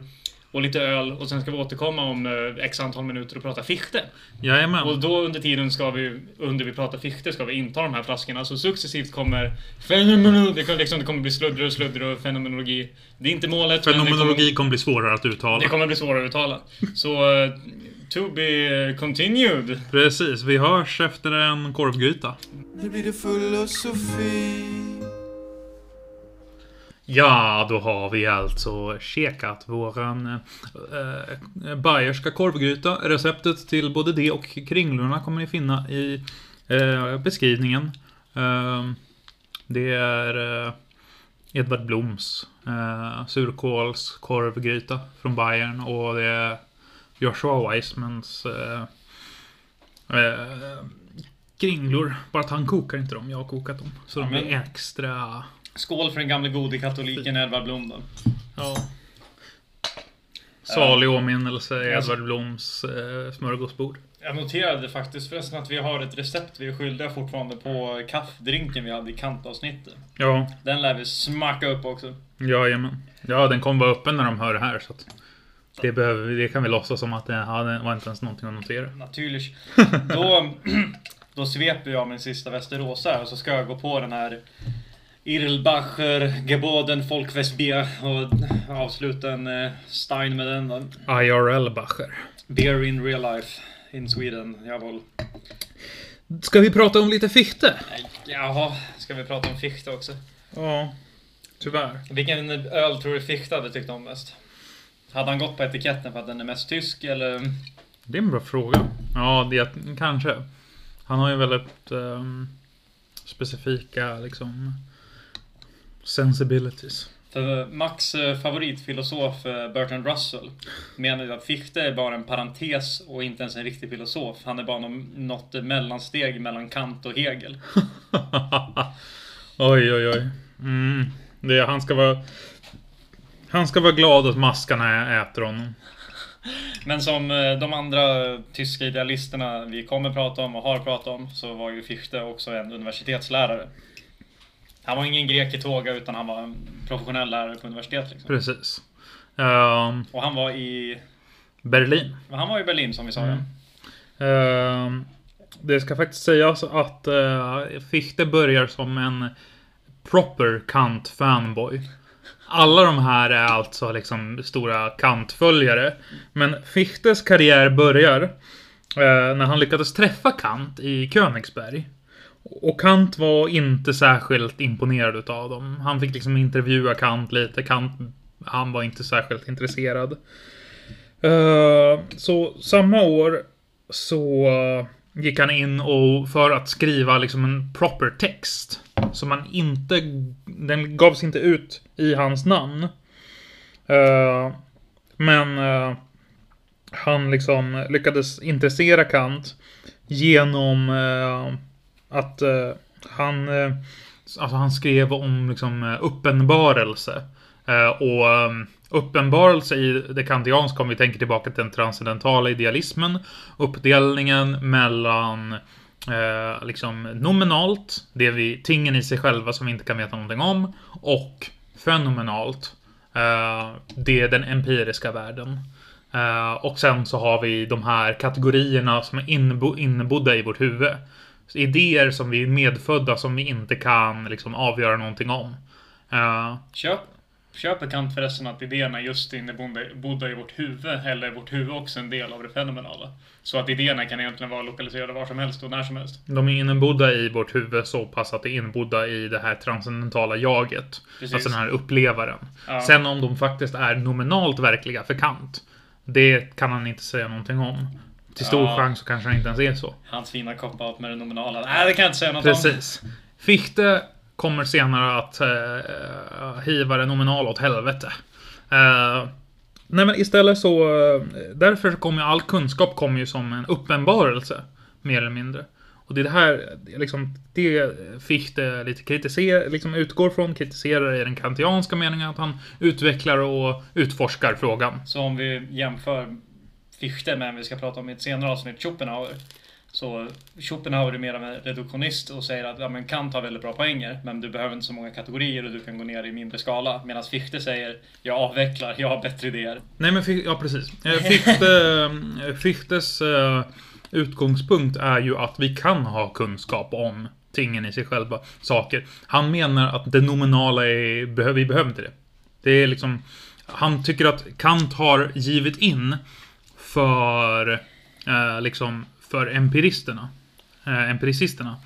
och lite öl och sen ska vi återkomma om eh, x antal minuter och prata fichte. Och Jajamän. då under tiden ska vi, under vi pratar fichte, ska vi inta de här flaskorna. Så successivt kommer fenomenologi, det kommer, liksom, det kommer bli sluddra och sluddra och fenomenologi. Det är inte målet, Fenomenologi kommer, kommer bli svårare att uttala. det kommer bli svårare att uttala. Så, eh, to be continued. Precis, vi hörs efter en korvgryta. Nu blir det filosofi. Ja, då har vi alltså käkat våran eh, eh, bayerska korvgryta. Receptet till både det och kringlorna kommer ni finna i eh, beskrivningen. Eh, det är eh, Edvard Bloms eh, surkålskorvgryta från Bayern och det är Joshua Weissmans eh, eh, kringlor. Bara att han kokar inte dem, jag har kokat dem. Så de Ja, blir men- Eh. extra... Skål för den gamle gode katoliken Edvard Blom då. Ja. Salig åminnelse i Edvard Bloms eh, smörgåsbord. Jag noterade faktiskt förresten att vi har ett recept vi är skyldiga fortfarande på kaffedrinken vi hade i kantavsnittet. Ja, Den lär vi smacka upp också. jajamän. Ja, den kommer vara öppen när de hör det här. Så att det, behöver, det kan vi låtsas som att det hade, var inte ens någonting att notera. Naturligt. Då, då sveper jag min sista Västeråsare och så ska jag gå på den här Irlbacher, Geboden, Folkfestbier och avsluta en eh, Stein med den då. IRL Bacher. Beer in real life in Sweden. Jawohl. Ska vi prata om lite fichte? Jaha, ska vi prata om Fichte också? Ja, tyvärr. Vilken öl tror du Fichte hade tyckt om mest? Hade han gått på etiketten för att den är mest tysk eller? Det är en bra fråga. Ja, det kanske. Han har ju väldigt ehm, specifika liksom sensibilities. För Max eh, favoritfilosof eh, Bertrand Russell menade att Fichte är bara en parentes och inte ens en riktig filosof. Han är bara något mellansteg mellan Kant och Hegel. oj, oj, oj. Mm. Det, han ska vara... Han ska vara glad att maskarna äter honom. Men som eh, de andra tyska idealisterna vi kommer prata om och har pratat om så var ju Fichte också en universitetslärare. Han var ingen grek i tåga utan han var en professionell lärare på universitet. Liksom. Precis. Ehm, Och han var i... Berlin. Han var i Berlin som vi sa. Mm. Ehm, det ska faktiskt sägas att uh, Fichte börjar som en proper Kant-fanboy. Alla de här är alltså liksom stora Kant-följare. Men Fichtes karriär börjar eh, när han lyckades träffa Kant i Königsberg. Och Kant var inte särskilt imponerad utav dem. Han fick liksom intervjua Kant lite. Kant, han var inte särskilt intresserad. Eh, så samma år så gick han in och för att skriva liksom en proper text. Så man inte, den gavs inte ut i hans namn. Uh, men uh, han liksom lyckades intressera Kant genom uh, att han, alltså han skrev om liksom uppenbarelse. Och um, uppenbarelse i det kantianska, om vi tänker tillbaka till den transcendentala idealismen, uppdelningen mellan eh, liksom nominalt, det vi, tingen i sig själva som vi inte kan veta någonting om, och fenomenalt, Eh, det är den empiriska världen. Eh, och sen så har vi de här kategorierna som är inbo- innebodda i vårt huvud. Så idéer som vi är medfödda som vi inte kan liksom avgöra någonting om. Eh, Köp, köper Kant förresten att idéerna just innebodda i vårt huvud, eller vårt huvud också en del av det fenomenala? Så att idéerna kan egentligen vara lokaliserade var som helst och när som helst. De är innebodda i vårt huvud så pass att det är inbodda i det här transcendentala jaget. Precis. Alltså den här upplevaren. Ja. Sen om de faktiskt är nominalt verkliga för Kant. Det kan han inte säga någonting om. Till stor Ja. chans så kanske han inte ens är så. Hans fina cop-out med det nominala. Nej, det kan jag inte säga något om. Precis. Fichte kommer senare att eh, hiva det nominal åt helvete. Eh, nej men istället så... Eh, därför så kommer ju all kunskap kommer ju som en uppenbarelse. Mer eller mindre. Och det är det här, liksom, det Fichte lite kritiserar, liksom utgår från, kritiserar i den kantianska meningen att han utvecklar och utforskar frågan. Så om vi jämför Fichte med, vi ska prata om i ett senare avsnitt, Schopenhauer. Så Schopenhauer är mer av en reduktionist och säger att ja, men Kant har väldigt bra poänger, men du behöver inte så många kategorier och du kan gå ner i mindre skala. Medan Fichte säger, jag avvecklar, jag har bättre idéer. Nej men, ja precis. Eh, Fichte, eh, Fichtes eh, utgångspunkt är ju att vi kan ha kunskap om tingen i sig själva, saker. Han menar att det nominala är, vi behöver inte det. Det är liksom, han tycker att Kant har givit in för, eh, liksom, för empiristerna. Eh, empiricisterna.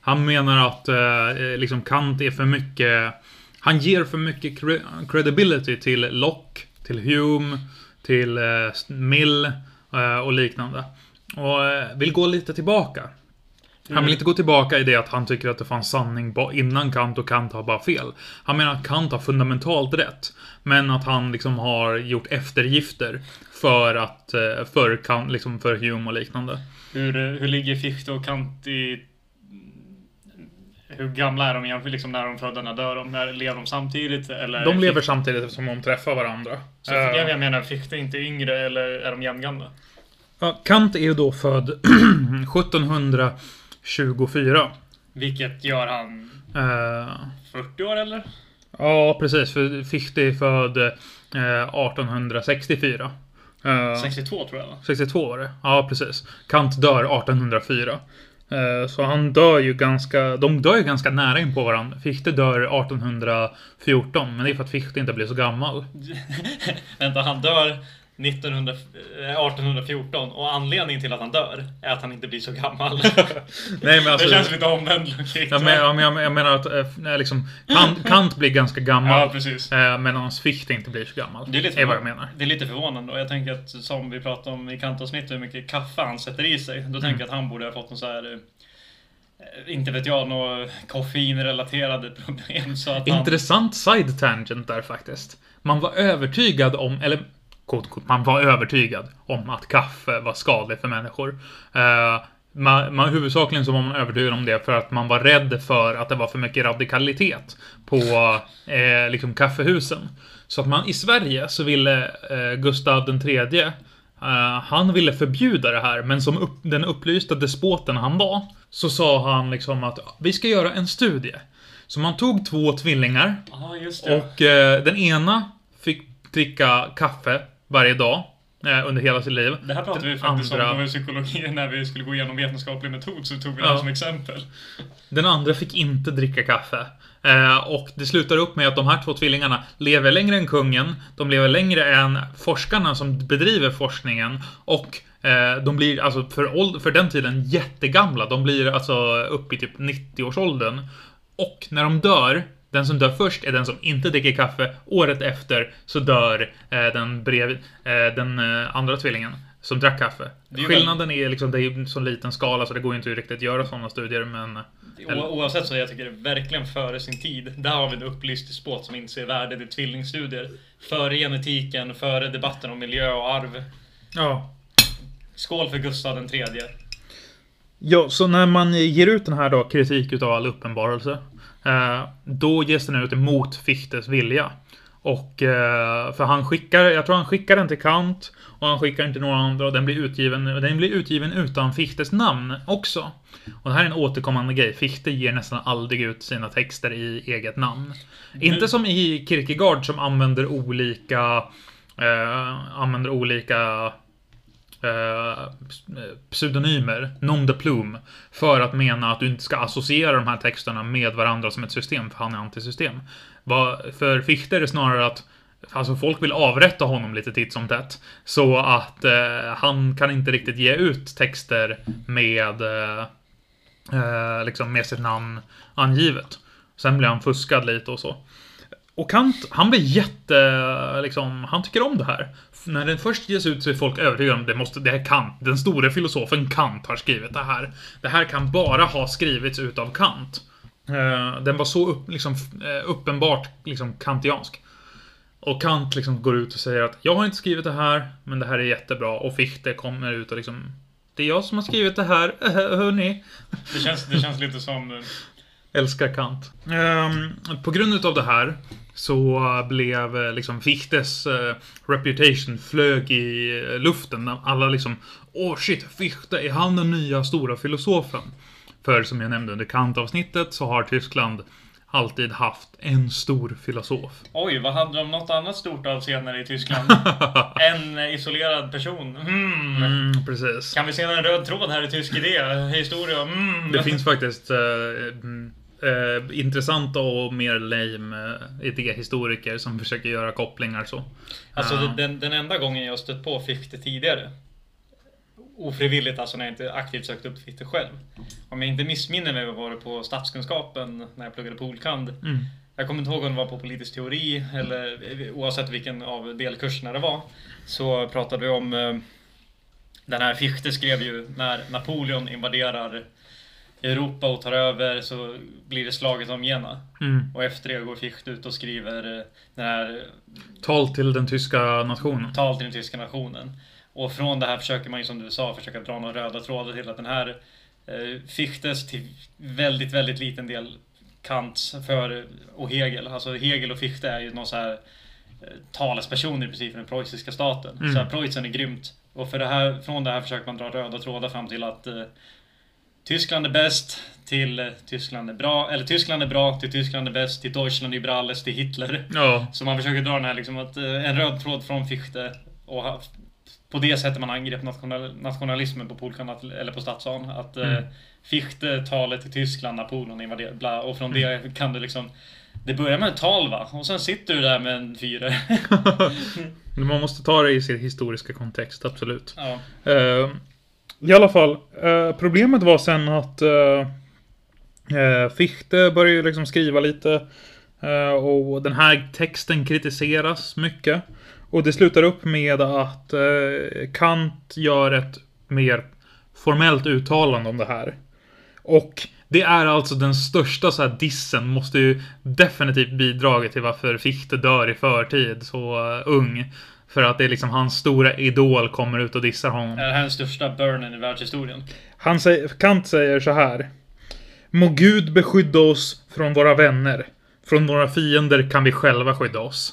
Han menar att eh, eh, liksom Kant är för mycket, han ger för mycket cre- credibility till Locke, till Hume, till eh, Mill eh, och liknande. Och eh, vill gå lite tillbaka. Han vill inte gå tillbaka i det att han tycker att det fanns sanning innan Kant och Kant har bara fel. Han menar att Kant har fundamentalt rätt. Men att han liksom har gjort eftergifter för att, eh, för, Kant, liksom för Hume och liknande. Hur, hur ligger Fichte och Kant i... Hur gamla är de egentligen? Liksom när de födda, när dör de? När lever de samtidigt? Eller De lever samtidigt som de träffar varandra. Så Eh, jag menar, Fichte är inte yngre eller är de jämngamla? ja, Kant är ju då född 1724. Vilket gör han Eh, 40 år eller? ja, precis. För Fichte är född eh, 1864. Eh, 62 tror jag va? 62 var det. Ja, precis. Kant dör 1804. Eh, Så han dör ju ganska... De dör ju ganska nära in på varandra. Fichte dör 1814, men det är för att Fichte inte blir så gammal. Vänta, han dör 1900, eh, 1814 och anledningen till att han dör är att han inte blir så gammal. Nej, men alltså... det känns lite omvänd logik. Jag, men, jag, men- jag menar att eh, nej, liksom, Kant, Kant blir ganska gammal. Ja, precis. eh, Medan Fichte inte blir så gammal. Det är, lite är vad jag menar. det är lite förvånande och jag tänker att som vi pratade om i kantavsnittet hur mycket kaffe han sätter i sig. Då Mm. tänker jag att han borde ha fått någon så här eh, inte vet jag, några koffeinrelaterade problem. Så att han, Intressant side tangent där faktiskt. Man var övertygad om, eller kort, kort, man var övertygad om att kaffe var skadligt för människor. Eh, man, man, huvudsakligen så var man övertygad om det för att man var rädd för att det var för mycket radikalitet på eh, liksom kaffehusen. Så att man i Sverige så ville eh, Gustav den tredje eh, han ville förbjuda det här, men som upp, den upplysta despoten han var, så sa han liksom att vi ska göra en studie. Så man tog två tvillingar det. och eh, den ena fick dricka kaffe varje dag eh, under hela sitt liv. Det här pratade vi faktiskt andra- om i psykologi när vi skulle gå igenom vetenskaplig metod så tog vi det Ja. som exempel. Den andra fick inte dricka kaffe. Eh, och det slutar upp med att de här två tvillingarna lever längre än kungen, de lever längre än forskarna som bedriver forskningen och eh, de blir alltså för, för den tiden jättegamla. De blir alltså uppe i typ 90-årsåldern. Och när de dör, den som dör först är den som inte dricker kaffe. Året efter så dör eh, den, bredvid, eh, den eh, andra tvillingen som drack kaffe. Är Skillnaden är liksom, det är ju så liten skala så det går inte riktigt att göra sådana studier men... O- Oavsett så jag tycker det är verkligen före sin tid. Där har vi en upplyst despot som inser värdet i tvillingstudier. Före genetiken, före debatten om miljö och arv. Ja. Skål för Gustav den tredje. Ja, så när man ger ut den här då, kritik utav all uppenbarelse, Eh, då ges den ut emot Fichtes vilja. Och eh, för han skickar, jag tror han skickar den till Kant och han skickar den till några andra och den blir utgiven, den blir utgiven utan Fichtes namn också. Och det här är en återkommande grej. Fichte ger nästan aldrig ut sina texter i eget namn. Mm. Inte som i Kierkegaard som använder olika eh, använder olika eh, pseudonymer, nom de plume, för att mena att du inte ska associera de här texterna med varandra som ett system, för han är antisystem. För Fichte är det snarare att Alltså folk vill avrätta honom lite titt som tätt. Så att eh, han kan inte riktigt ge ut texter med eh, eh, liksom med sitt namn angivet. Sen blir han fuskad lite och så. Och Kant, han blir jätte, liksom, han tycker om det här. När den först ges ut så är folk övertygade om det måste, det är Kant, den store filosofen Kant har skrivit det här. Det här kan bara ha skrivits utav Kant. Eh, den var så upp, liksom, eh, uppenbart liksom kantiansk. Och Kant liksom går ut och säger att jag har inte skrivit det här, men det här är jättebra. Och Fichte kommer ut och liksom det är jag som har skrivit det här, hörni. Det känns, det känns lite som... Eh, Älskar Kant. Um, på grund utav det här så blev eh, liksom Fichtes uh, reputation flög i luften. Alla liksom Åh oh shit, Fichte, är han den nya stora filosofen? För som jag nämnde under Kant-avsnittet så har Tyskland alltid haft en stor filosof. Oj, vad hade de något annat stort av senare i Tyskland? en isolerad person. Mm. Mm, precis. Kan vi se en röd tråd här i tysk idé? Historia? Mm. Det finns faktiskt eh, eh, intressanta och mer lame eh, idéhistoriker som försöker göra kopplingar så. Alltså uh. den, den enda gången jag stött på Fichte tidigare ofrivilligt alltså när jag inte aktivt sökt upp Fichte själv. Om jag inte missminner mig var det på statskunskapen när jag pluggade polkand. Mm. Jag kommer inte ihåg om det var på politisk teori eller oavsett vilken av delkurserna det var. Så pratade vi om eh, den här Fichte skrev ju när Napoleon invaderar Europa och tar över så blir det slaget om Jena. Mm. Och efter det går Fichte ut och skriver eh, den här... Tal till den tyska nationen. Tal till den tyska nationen. Och från det här försöker man ju som du sa försöka dra några röda trådar till att den här eh, Fichtes till väldigt, väldigt liten del Kants för och Hegel. Alltså Hegel och Fichte är ju någon så här eh, talespersoner i princip för den preussiska staten. Mm. Så här, Preussen är grymt. Och för det här, från det här försöker man dra röda trådar fram till att eh, Tyskland är bäst, till Tyskland är bra, eller Tyskland är bra, till Tyskland är bäst, till Deutschland über alles, till Hitler. Ja. Så man försöker dra den här liksom att, eh, en röd tråd från Fichte och på det sättet man angrep national, nationalismen på Polkan, eller på Stadsan. Att eh, mm. eh, Fichte talet till Tyskland, Napoleon invaderade, bla, och från mm. det kan du liksom det börjar med ett tal va? Och sen sitter du där med en fyra. Man måste ta det i sin historiska kontext, absolut. Ja. Uh, i alla fall, eh, problemet var sen att eh, eh Fichte började liksom skriva lite. Eh, och den här texten kritiseras mycket. Och det slutar upp med att eh, Kant gör ett mer formellt uttalande om det här. Och det är alltså den största så här dissen, måste ju definitivt bidragit till varför Fichte dör i förtid, så uh, ung. För att det är liksom hans stora idol kommer ut och dissar honom. Är det här den största burnen i världshistorien? Han säger, Kant säger så här. Må Gud beskydda oss från våra vänner. Från våra fiender kan vi själva skydda oss.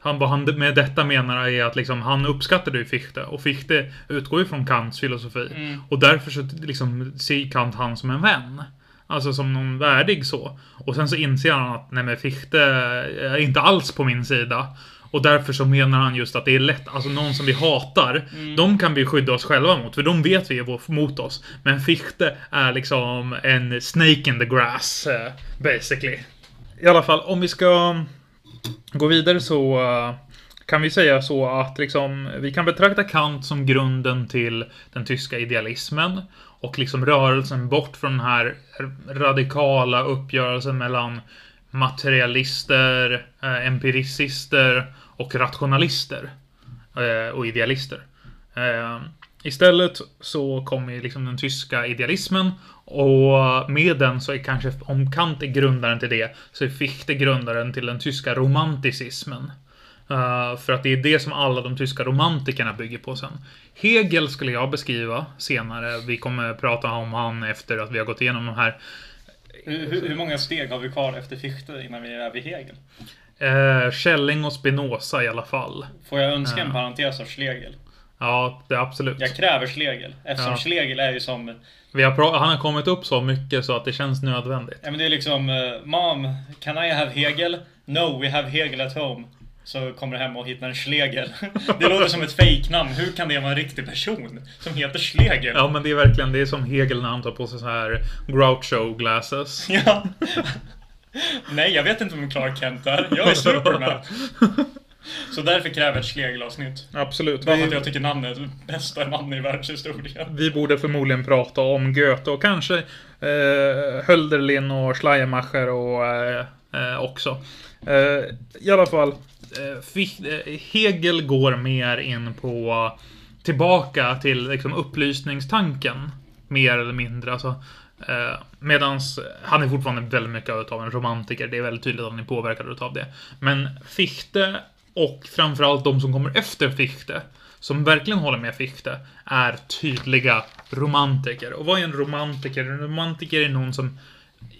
Han, vad han med detta menar är att liksom, han uppskattade ju Fichte. Och Fichte utgår ju från Kants filosofi. Mm. Och därför så liksom, ser Kant han som en vän. Alltså som någon värdig så. Och sen så inser han att nej men Fichte är inte alls på min sida. Och därför så menar han just att det är lätt, alltså någon som vi hatar, mm. de kan vi skydda oss själva mot, för de vet vi är mot oss. Men Fichte är liksom en snake in the grass, uh, basically. I alla fall, om vi ska gå vidare så uh, kan vi säga så att liksom, vi kan betrakta Kant som grunden till den tyska idealismen och liksom rörelsen bort från den här radikala uppgörelsen mellan materialister, eh, empiricister och rationalister eh, och idealister. Eh, istället så kommer liksom den tyska idealismen och med den så är kanske, om Kant är grundaren till det, så är Fichte grundaren till den tyska romanticismen. Uh, för att det är det som alla de tyska romantikerna bygger på sen. Hegel skulle jag beskriva senare. Vi kommer prata om han efter att vi har gått igenom de här. Hur, hur många steg har vi kvar efter Fichte innan vi är vid Hegel? Eh, Schelling och Spinoza i alla fall. Får jag önska en parentes av Schlegel? Ja, det är absolut. Jag kräver Schlegel. Eftersom Ja. Schlegel är ju som... Vi har han har kommit upp så mycket så att det känns nödvändigt. Ja men det är liksom eh, Mom, can I have Hegel? No, we have Hegel at home. Så kommer du hem och hittar en Schlegel. Det låter som ett fejknamn. Hur kan det vara en riktig person som heter Schlegel? Ja, men det är verkligen, det är som Hegel när han tar på sig så här Groucho glasses. Ja. Nej, jag vet inte vem Clark Kent är. Jag är Superman. Så därför kräver ett Schlegel-avsnitt. Absolut. Bara för att jag tycker namnet är bästa namn i världshistorien. vi borde förmodligen prata om Goethe och kanske eh, Hölderlin och Schleiermacher och eh, eh, också. Eh, I alla fall, eh, eh, Hegel går mer in på tillbaka till liksom, upplysningstanken. Mer eller mindre. Alltså, eh, medans han är fortfarande väldigt mycket av en romantiker. Det är väldigt tydligt att han är påverkad av det. Men Fichte och framförallt de som kommer efter Fichte, som verkligen håller med Fichte, är tydliga romantiker. Och vad är en romantiker? En romantiker är någon som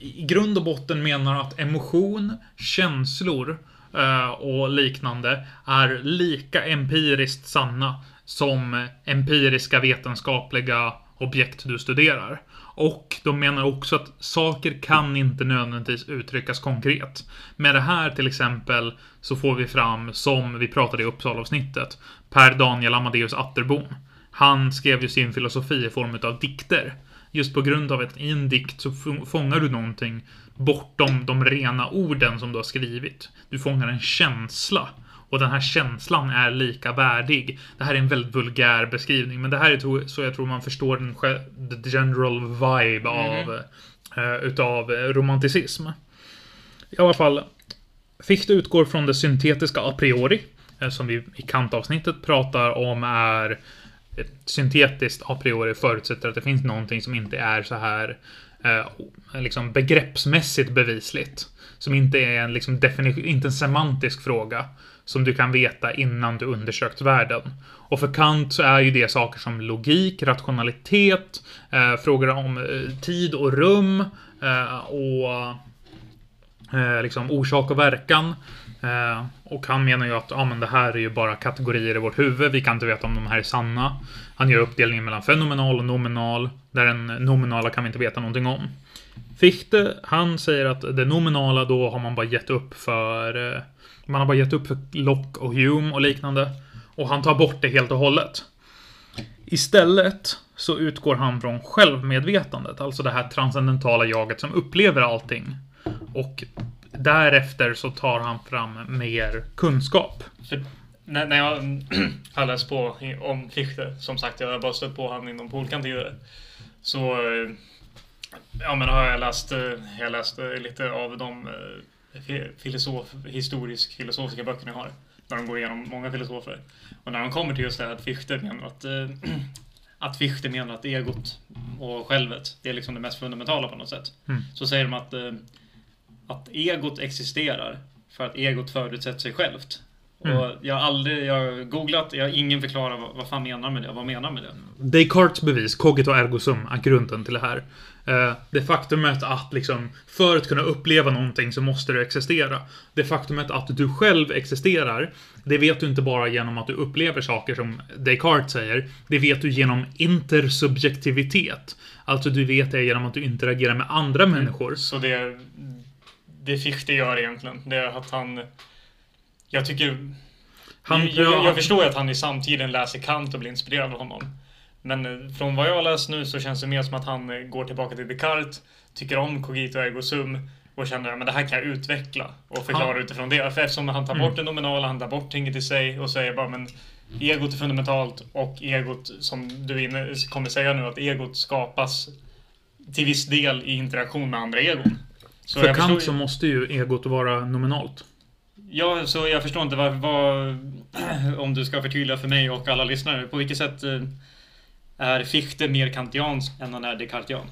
i grund och botten menar att emotion, känslor eh, och liknande är lika empiriskt sanna som empiriska vetenskapliga objekt du studerar. Och de menar också att saker kan inte nödvändigtvis uttryckas konkret. Med det här till exempel så får vi fram, som vi pratade i Uppsala-avsnittet, Per Daniel Amadeus Atterbom. Han skrev ju sin filosofi i form av dikter. Just på grund av att i en dikt så fångar du någonting bortom de rena orden som du har skrivit. Du fångar en känsla. Och den här känslan är lika värdig. Det här är en väldigt vulgär beskrivning, men det här är så jag tror man förstår den general vibe av, eh, utav eh, romanticism. I alla fall, Fichte utgår från det syntetiska a priori, eh, som vi i Kant-avsnittet pratar om är syntetiskt a priori förutsätter att det finns någonting som inte är så här eh, liksom begreppsmässigt bevisligt. Som inte är en, liksom inte en semantisk fråga som du kan veta innan du undersökt världen. Och för Kant så är ju det saker som logik, rationalitet, eh, frågor om eh, tid och rum eh, och eh, liksom orsak och verkan. Eh, och han menar ju att ja, men det här är ju bara kategorier i vårt huvud. Vi kan inte veta om de här är sanna. Han gör uppdelningen mellan fenomenal och nominal. Där den nominala kan vi inte veta någonting om. Fichte, han säger att det nominala då har man bara gett upp för... Eh, man har bara gett upp för Locke och Hume och liknande. Och han tar bort det helt och hållet. Istället så utgår han från självmedvetandet, alltså det här transcendentala jaget som upplever allting. Och därefter så tar han fram mer kunskap. För när, när jag har läst på om Fichte, som sagt, jag har bara stött på honom inom Polkan tidigare. Så eh, ja, men har jag läst, eh, jag läst eh, lite av de filosof, historisk filosofiska böckerna har. Där de går igenom många filosofer. Och när de kommer till just det här att Fichte menar att eh, att Fichte menar att egot och självet, det är liksom det mest fundamentala på något sätt. Mm. Så säger de att, eh, att egot existerar för att egot förutsätter sig självt. Mm. Och jag har aldrig, jag har googlat, jag har ingen förklarar vad, vad fan menar med det, vad menar med det? Descartes bevis, cogito ergo sum, är grunden till det här. Eh, Det faktumet att liksom, för att kunna uppleva någonting så måste det existera. Det faktumet att du själv existerar, det vet du inte bara genom att du upplever saker som Descartes säger. Det vet du genom intersubjektivitet. Alltså du vet det genom att du interagerar med andra människor. Så det, det Fichte gör egentligen, det är att han... Jag tycker... Han, jag, jag, jag förstår ju att han i samtiden läser Kant och blir inspirerad av honom. Men eh, från vad jag har läst nu så känns det mer som att han eh, går tillbaka till Descartes, tycker om cogito ergo sum och känner att det här kan jag utveckla och förklara Ja. utifrån det. För eftersom han tar Mm. bort det nominala, han tar bort tinget i sig och säger bara men egot är fundamentalt och egot, som du inne, kommer säga nu, att egot skapas till viss del i interaktion med andra egon. Så för Kant förstår- så måste ju egot vara nominalt. Ja, så jag förstår inte vad, vad om du ska förtydliga för mig och alla lyssnare, på vilket sätt eh, är Fichte mer kantiansk än han är descartian?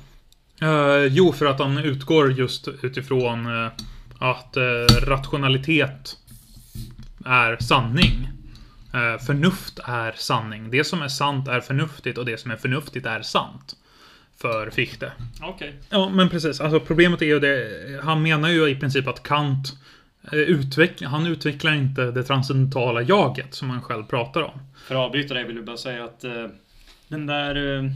Eh, jo, för att han utgår just utifrån eh, att eh, rationalitet är sanning. Förnuft är sanning. Det som är sant är förnuftigt och det som är förnuftigt är sant. För Fichte. Okej. Ja, men precis. Alltså problemet är ju det. Han menar ju i princip att Kant utveck han utvecklar inte det transcendentala jaget som han själv pratar om. För att avbryta dig vill jag bara säga att eh, den där eh,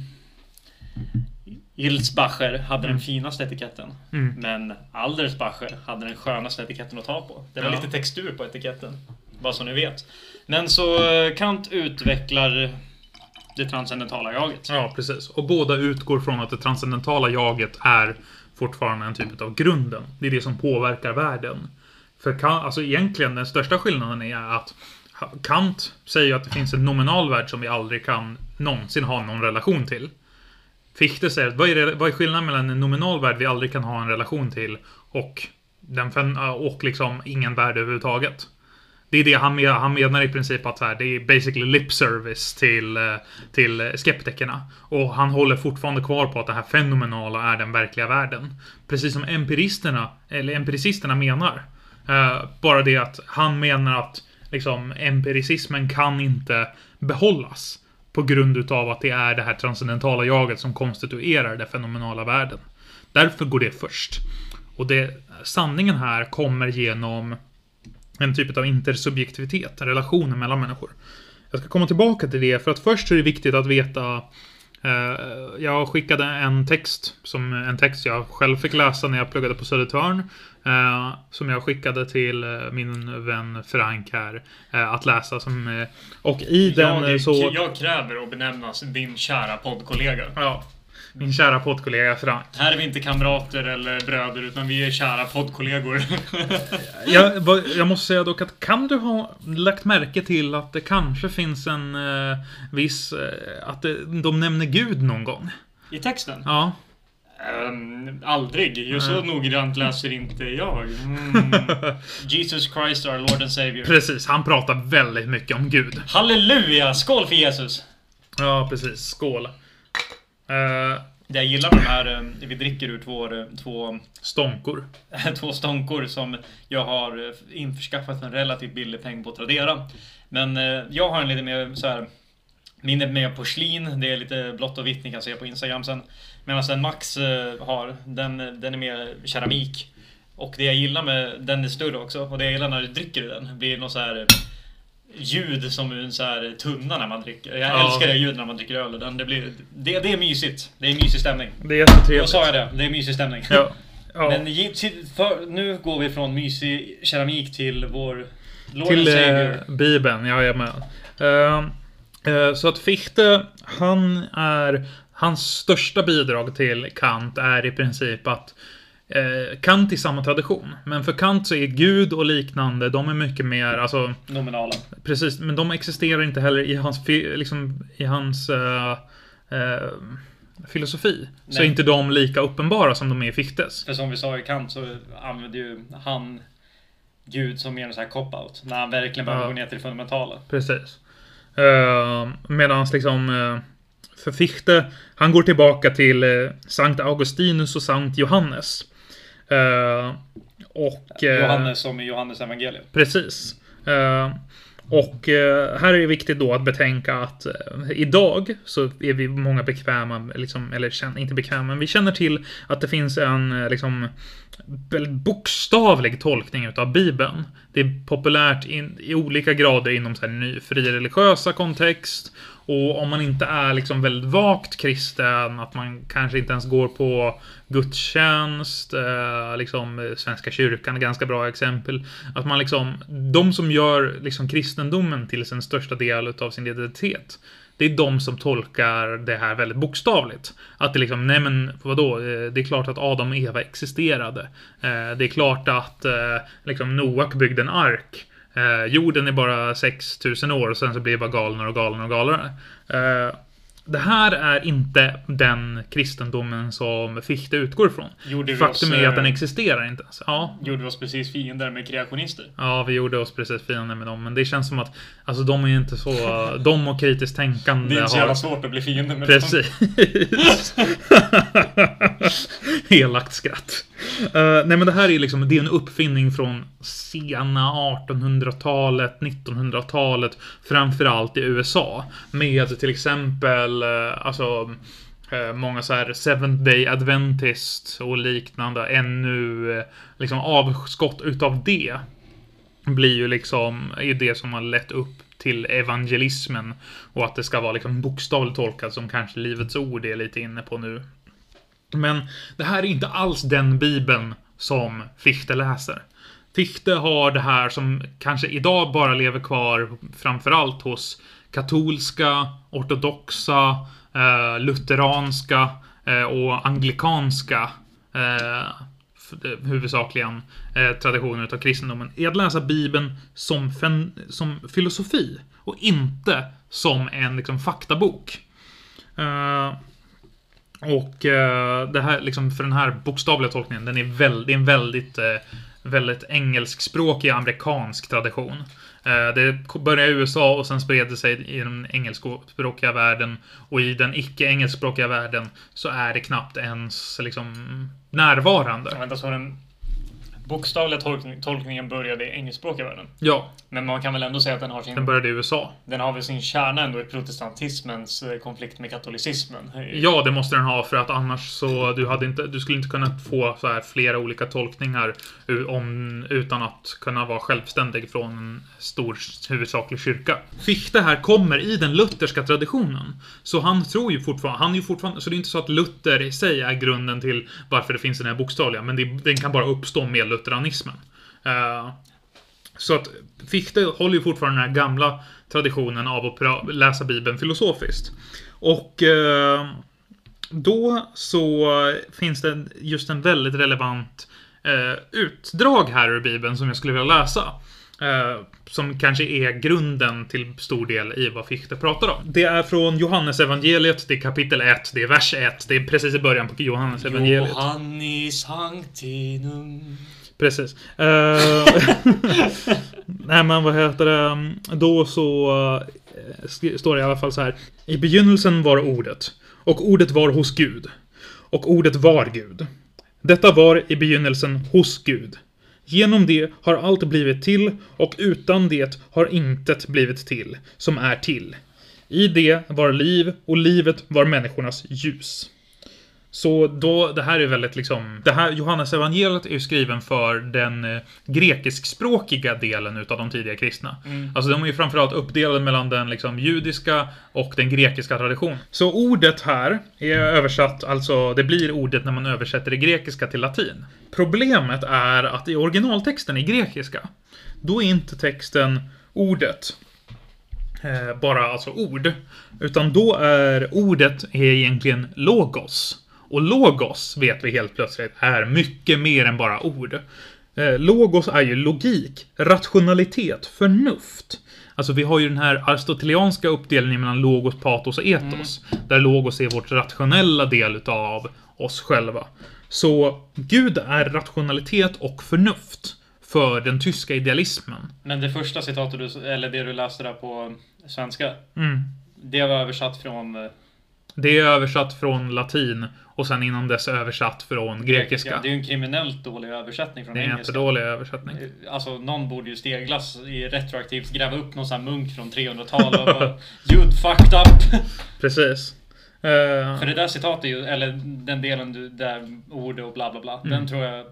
Ilsbacher hade den finaste etiketten. Mm. Men Aldersbacher hade den skönaste etiketten att ta på. Det var Ja. lite textur på etiketten. Bara så ni vet. Men så eh, Kant utvecklar det transcendentala jaget. Ja, precis. Och båda utgår från att det transcendentala jaget är fortfarande en typ av grunden. Det är det som påverkar världen. För Kant, alltså egentligen den största skillnaden är att Kant säger att det finns en nominal värld som vi aldrig kan någonsin ha någon relation till. Fichte säger att vad är, vad är skillnaden mellan en nominal värld vi aldrig kan ha en relation till och, den, och liksom ingen värld överhuvudtaget? Det är det han, han menar i princip att här, det är basically lip service till, eh, till skeptikerna. Och han håller fortfarande kvar på att det här fenomenala är den verkliga världen. Precis som empiristerna, eller empiricisterna menar. Eh, bara det att han menar att liksom, empiricismen kan inte behållas. På grund utav att det är det här transcendentala jaget som konstituerar den fenomenala världen. Därför går det först. Och det, sanningen här kommer genom en typ av intersubjektivitet, relationer mellan människor. Jag ska komma tillbaka till det, för att först är det viktigt att veta jag skickade en text, som en text jag själv fick läsa när jag pluggade på Södertörn. Eh, som jag skickade till eh, min vän Frank här eh, att läsa. Som, eh, och i den eh, jag, så... jag kräver att benämnas din kära poddkollega. Ja, min kära poddkollega Frank. Här är vi inte kamrater eller bröder, utan vi är kära poddkollegor. Jag, jag måste säga dock att kan du ha lagt märke till att det kanske finns en eh, viss... Eh, att det, de nämner Gud någon gång? I texten? Ja. Ehm, aldrig. Just så noggrant läser inte jag. Mm. Jesus Christ, our Lord and Savior. Precis, han pratar väldigt mycket om Gud. Halleluja! Skål för Jesus! Ja, precis. Skål. Eh, Det jag gillar med de här, eh, vi dricker ur två, eh, två, stonkor. två stonkor som jag har införskaffat för en relativt billig peng på Tradera. Men jag har en lite mer så här. Min är mer porslin, det är lite blått och vitt, ni kan se på Instagram sen. Medan den Max har, den, den är mer keramik. Och det jag gillar med den är större också. Och det jag gillar när du dricker ur den blir något så här ljud som en så här tunna när man dricker. Jag Ja. älskar det ljudet när man dricker öl. Den, det, blir, det, det är mysigt. Det är mysig stämning. Det är jättetrevligt. Då sa jag det. Det är mysig stämning. Ja. ja. Men för, nu går vi från mysig keramik till vår Lord Till eh. Bibeln, jajamän. Uh, uh, så att Fichte, han är... Hans största bidrag till Kant är i princip att eh, Kant i samma tradition. Men för Kant så är Gud och liknande, de är mycket mer, alltså Nominala. precis, men de existerar inte heller i hans, liksom, i hans eh, eh, filosofi. Så är Nej. inte de lika uppenbara som de är i Fichtes. För som vi sa i Kant så använder ju han Gud som mer en sån här cop-out. När han verkligen behöver Ja. gå ner till det fundamentala. Precis. Uh, Medan liksom uh, för Fichte, han går tillbaka till uh, Sankt Augustinus och Sankt Johannes. Eh, och... eh, Johannes som i Johannes evangeliet. Precis. Eh, och här är det viktigt då att betänka att idag så är vi många bekväma, liksom, eller inte bekväma, men vi känner till att det finns en liksom bokstavlig tolkning utav Bibeln. Det är populärt in, i olika grader inom så här, ny, frireligiösa kontext. Och om man inte är liksom väldigt vagt kristen, att man kanske inte ens går på gudstjänst, eh, liksom eh, Svenska kyrkan är ganska bra exempel. Att man liksom, de som gör liksom kristendomen till sin största del utav sin identitet, det är de som tolkar det här väldigt bokstavligt. Att det liksom, nej men vadå, eh, det är klart att Adam och Eva existerade. Eh, Det är klart att eh, liksom Noak byggde en ark. Eh, jorden är bara 6000 år och sen så blir det bara galnare och galnare och galnare. Eh, det här är inte den kristendomen som Fichte utgår ifrån. Gjorde Faktum oss, är att den eh, existerar inte ens. Ja, Gjorde vi oss precis fiender med kreationister. ja, vi gjorde oss precis fiender med dem. Men det känns som att alltså, de är inte så... De och kritiskt tänkande Det är inte så har... jävla svårt att bli fiender med Precis. Elakt skratt. Uh, nej men det här är liksom, det är en uppfinning från sena 1800-talet, 1900-talet, framförallt i USA. Med till exempel, uh, alltså, eh, många så här Seventh Day Adventist och liknande ännu liksom avskott utav det blir ju liksom är det som har lett upp till evangelismen och att det ska vara liksom bokstavligt tolkat som kanske Livets Ord är lite inne på nu. Men det här är inte alls den bibeln som Fichte läser. Fichte har det här som kanske idag bara lever kvar framförallt hos katolska, ortodoxa, eh, lutheranska eh, och anglikanska eh, eh huvudsakligen eh, traditioner av kristendomen, är att läsa Bibeln som, fen, som filosofi och inte som en liksom, faktabok. Eh, och eh, det här, liksom, för den här bokstavliga tolkningen, den är, väl, det är en väldigt, eh, väldigt engelskspråkig amerikansk tradition. Eh, det började i USA och sen spred det sig i den engelskspråkiga världen. Och i den icke-engelskspråkiga världen så är det knappt ens liksom närvarande. Ja, vänta, så den bokstavliga tolkning, tolkningen började i engelskspråkiga världen? Ja. Men man kan väl ändå säga att den har sin... Den började i USA. Den har väl sin kärna ändå i protestantismens eh, konflikt med katolicismen? Ja, det måste den ha för att annars så du hade inte, du skulle inte kunna få så här flera olika tolkningar om, utan att kunna vara självständig från en stor huvudsaklig kyrka. Fichte här kommer i den lutherska traditionen. Så han tror ju fortfarande, han är ju fortfarande, så det är inte så att Luther i sig är grunden till varför det finns den här bokstavliga, men det, den kan bara uppstå med lutheranismen. Eh, så att Fichte håller ju fortfarande den här gamla traditionen av att läsa Bibeln filosofiskt. Och eh, då så finns det just en väldigt relevant eh, utdrag här ur Bibeln som jag skulle vilja läsa. som kanske är grunden till stor del i vad Fichte pratar om. Det är från Johannes evangeliet, det är kapitel 1, det är vers 1, det är precis i början på Johannes evangeliet. Johannis sanctinum. Precis. Uh, nej men vad heter det? Då så uh, står det i alla fall så här. I begynnelsen var ordet. Och ordet var hos Gud. Och ordet var Gud. Detta var i begynnelsen hos Gud. Genom det har allt blivit till och utan det har intet blivit till som är till. I det var liv och livet var människornas ljus. Så då, det här är väldigt liksom, det här Johannes evangeliet är ju skriven för den eh, grekiskspråkiga delen utav de tidiga kristna. Mm. Alltså de är ju framförallt uppdelade mellan den liksom judiska och den grekiska traditionen. Så ordet här är översatt, alltså det blir ordet när man översätter det grekiska till latin. Problemet är att i originaltexten i grekiska, då är inte texten ordet. Eh, bara alltså ord. Utan då är ordet är egentligen logos. Och logos, vet vi helt plötsligt, är mycket mer än bara ord. Eh, logos är ju logik, rationalitet, förnuft. Alltså vi har ju den här aristotelianska uppdelningen mellan logos, patos och etos. Mm. Där logos är vårt rationella del utav oss själva. Så Gud är rationalitet och förnuft för den tyska idealismen. Men det första citatet du, eller det du läste där på svenska. Mm. Det var översatt från eh, det är översatt från latin och sen innan dess översatt från grekiska. Ja, det är ju en kriminellt dålig översättning från engelska. Det är en jättedålig översättning. Alltså, någon borde ju steglas i retroaktivt, gräva upp någon sån här munk från 300-talet och bara fucked up! Precis. Uh... För det där citatet, ju, eller den delen du, där ord och bla bla bla, mm. den tror jag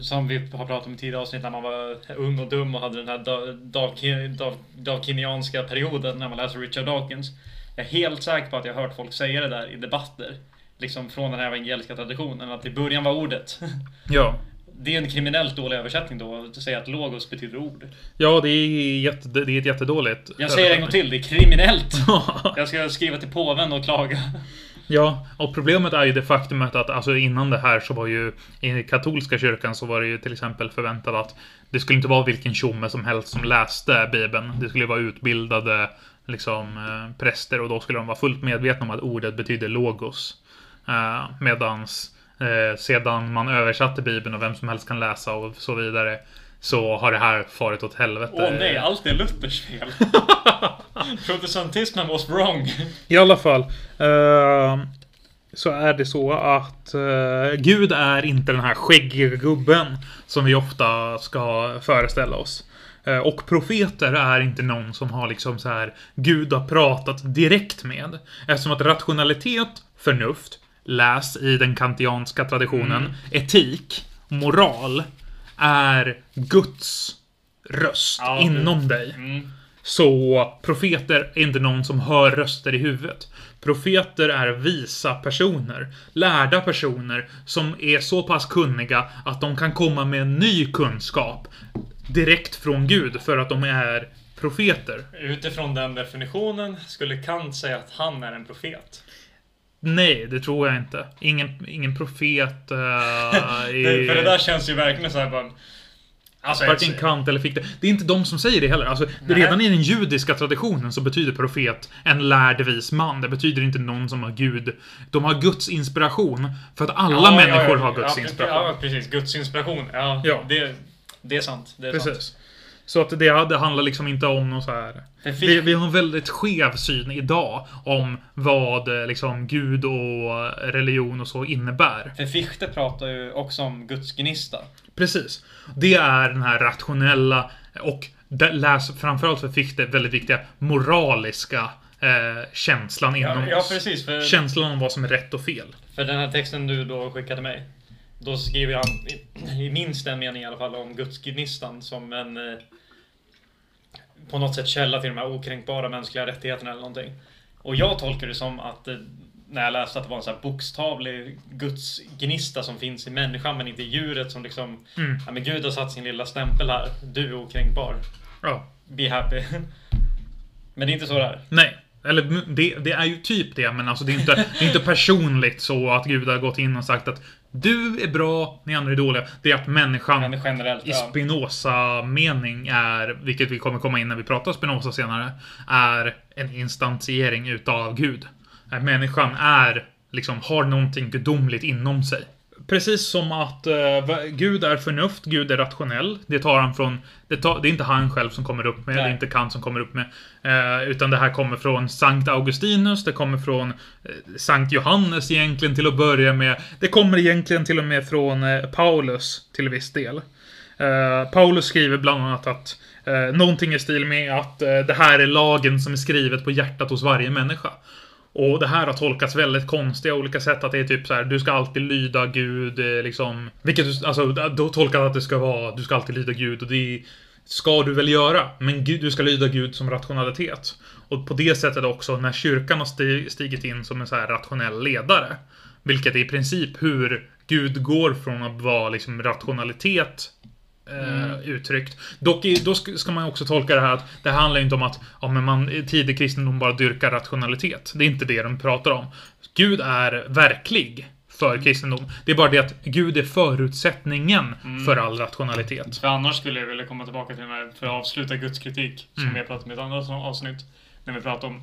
som vi har pratat om i tidigare avsnitt när man var ung och dum och hade den här Dawkinianska perioden när man läser Richard Dawkins. Jag är helt säker på att jag har hört folk säga det där i debatter. Liksom från den här evangeliska traditionen, att i början var ordet. Ja. Det är en kriminellt dålig översättning då, att säga att logos betyder ord. Ja, det är, jätte, det är ett jättedåligt... Jag säger det en gång till, det är kriminellt! jag ska skriva till påven och klaga. Ja, och problemet är ju det faktumet att alltså innan det här så var ju i katolska kyrkan så var det ju till exempel förväntat att det skulle inte vara vilken tjomme som helst som läste Bibeln. Det skulle vara utbildade liksom eh, präster och då skulle de vara fullt medvetna om att ordet betyder logos. Eh, medans eh, sedan man översatte Bibeln och vem som helst kan läsa och så vidare så har det här farit åt helvete. Åh nej, allt är Luthers fel. Protestantismen was wrong. I alla fall. Eh, så är det så att eh, Gud är inte den här skäggiga gubben som vi ofta ska föreställa oss. Och profeter är inte någon som har liksom så här Gud har pratat direkt med. Eftersom att rationalitet, förnuft, läs i den kantianska traditionen, mm. etik, moral är Guds röst Ja, inom dig. Mm. Så profeter är inte någon som hör röster i huvudet. Profeter är visa personer, lärda personer som är så pass kunniga att de kan komma med ny kunskap direkt från Gud för att de är profeter. Utifrån den definitionen skulle Kant säga att han är en profet. Nej, det tror jag inte. Ingen, ingen profet uh, Det, för det där känns ju verkligen så här bara... Alltså, Varken Kant eller Fichte. Det är inte de som säger det heller. Alltså, Nej. redan i den judiska traditionen så betyder profet en lärd vis man. Det betyder inte någon som har Gud. De har Guds inspiration. För att alla Ja, ja, människor ja, har Guds ja, inspiration. Ja, precis. Guds inspiration. Ja, Ja. Det, det är sant. Det är sant. Så att det, det handlar liksom inte om någon så här... Vi, vi har en väldigt skev syn idag om vad eh, liksom Gud och religion och så innebär. För Fichte pratar ju också om Guds gnista. Precis. Det är den här rationella och läs framförallt för Fichte väldigt viktiga moraliska eh, känslan inom Ja, ja, precis. För, Känslan om vad som är rätt och fel. för den här texten du då skickade mig. Då skriver han i, minst en mening i alla fall om Guds gnistan som en eh, på något sätt källa till de här okränkbara mänskliga rättigheterna eller någonting. Och jag tolkar det som att eh, när jag läste att det var en sån här bokstavlig Guds gnista som finns i människan men inte i djuret som liksom Mm. Ja men Gud har satt sin lilla stämpel här. Du är okränkbar. Ja. Be happy. Men det är inte så det är. Nej. Eller det, det är ju typ det, men alltså det är, inte, det är inte personligt så att Gud har gått in och sagt att du är bra, ni andra är dåliga. Det är att människan i. Spinoza-mening är, vilket vi kommer komma in när vi pratar Spinoza senare, är en instansiering utav Gud. Att människan är, liksom, har någonting gudomligt inom sig. Precis som att va- Gud är förnuft, Gud är rationell. Det tar han från... Det, tar, det är inte han själv som kommer upp med, det Nej. är inte Kant som kommer upp med. Eh, utan det här kommer från Sankt Augustinus, det kommer från eh, Sankt Johannes egentligen till att börja med. Det kommer egentligen till och med från Paulus till viss del. Paulus skriver bland annat att någonting i stil med att det här är lagen som är skrivet på hjärtat hos varje människa. Och det här har tolkats väldigt konstiga olika sätt. Att det är typ så här, du ska alltid lyda Gud, eh, liksom. Vilket du, alltså, då tolkat att det ska vara, du ska alltid lyda Gud och det ska du väl göra. Men Gud, du ska lyda Gud som rationalitet. Och på det sättet också, när kyrkan har stigit in som en så här rationell ledare. Vilket är i princip hur Gud går från att vara liksom rationalitet eh, uttryckt. Dock då ska, man också tolka det här att det handlar inte om att ja, men man i tidig kristendom bara dyrkar rationalitet. Det är inte det de pratar om. Gud är verklig för kristendom. Det är bara det att Gud är förutsättningen för all rationalitet. För annars skulle jag vilja komma tillbaka till den här, för att avsluta Guds kritik, som Mm. vi har pratat om i ett annat avsnitt. När vi pratar om,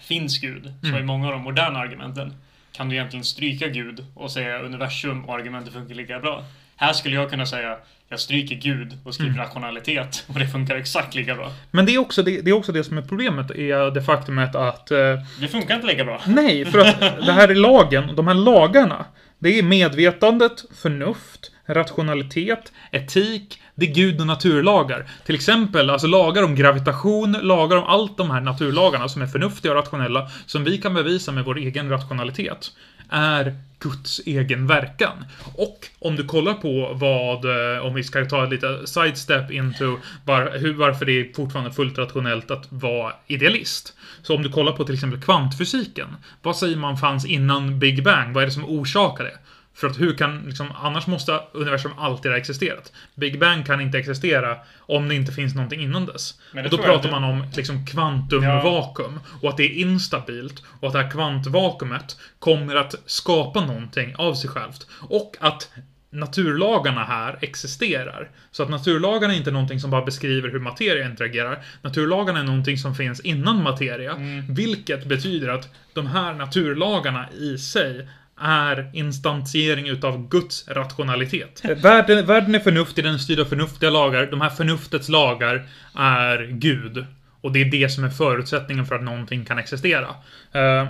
finns Gud? Så Mm. i många av de moderna argumenten kan du egentligen stryka Gud och säga universum och argumentet funkar lika bra. Här skulle jag kunna säga, jag stryker Gud och skriver Mm. rationalitet och det funkar exakt lika bra. Men det är också det, det, är också det som är problemet, är det faktumet att eh, Det funkar inte lika bra. Nej, för att det här är lagen. De här lagarna. Det är medvetandet, förnuft, rationalitet, etik, det är gud och naturlagar. Till exempel, alltså lagar om gravitation, lagar om allt de här naturlagarna som är förnuftiga och rationella, som vi kan bevisa med vår egen rationalitet, är Guds egen verkan. Och om du kollar på vad, eh, om vi ska ta ett lite sidestep into var, hur, varför det är fortfarande fullt rationellt att vara idealist. Så om du kollar på till exempel kvantfysiken. Vad säger man fanns innan Big Bang? Vad är det som orsakar det? För att hur kan, liksom, annars måste universum alltid ha existerat. Big Bang kan inte existera om det inte finns någonting innan dess. Och då pratar man om liksom kvantumvakuum. Och att det är instabilt. Och att det här kvantvakuumet kommer att skapa någonting av sig självt. Och att naturlagarna här existerar. Så att naturlagarna är inte någonting som bara beskriver hur materia interagerar. Naturlagarna är någonting som finns innan materia. Vilket betyder att de här naturlagarna i sig är instansiering utav Guds rationalitet. Världen, världen är förnuftig, den är styrd av förnuftiga lagar. De här förnuftets lagar är Gud. Och det är det som är förutsättningen för att någonting kan existera. Eh,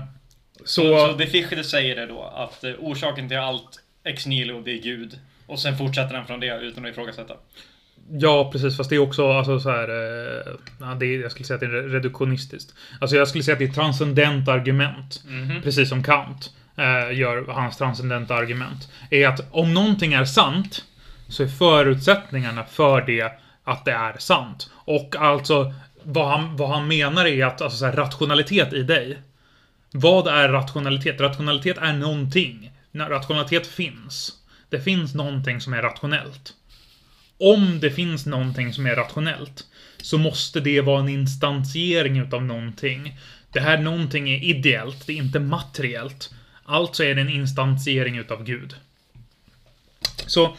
Så, så, så det Fichte säger det då, att eh, orsaken till allt ex nihilo, det är Gud. Och sen fortsätter han från det utan att ifrågasätta. Ja, precis. Fast det är också alltså, så här... Eh, ja, det är, jag skulle säga att det är reduktionistiskt. Alltså jag skulle säga att det är ett transcendent argument. Mhm. Precis som Kant eh, gör hans transcendenta argument. Är att om någonting är sant så är förutsättningarna för det att det är sant. Och alltså, vad han, vad han menar är att alltså, så här, rationalitet i dig. Vad är rationalitet? Rationalitet är någonting. När rationalitet finns. Det finns någonting som är rationellt. Om det finns någonting som är rationellt så måste det vara en instansiering utav någonting. Det här någonting är ideellt, det är inte materiellt. Alltså är det en instansiering utav Gud. Så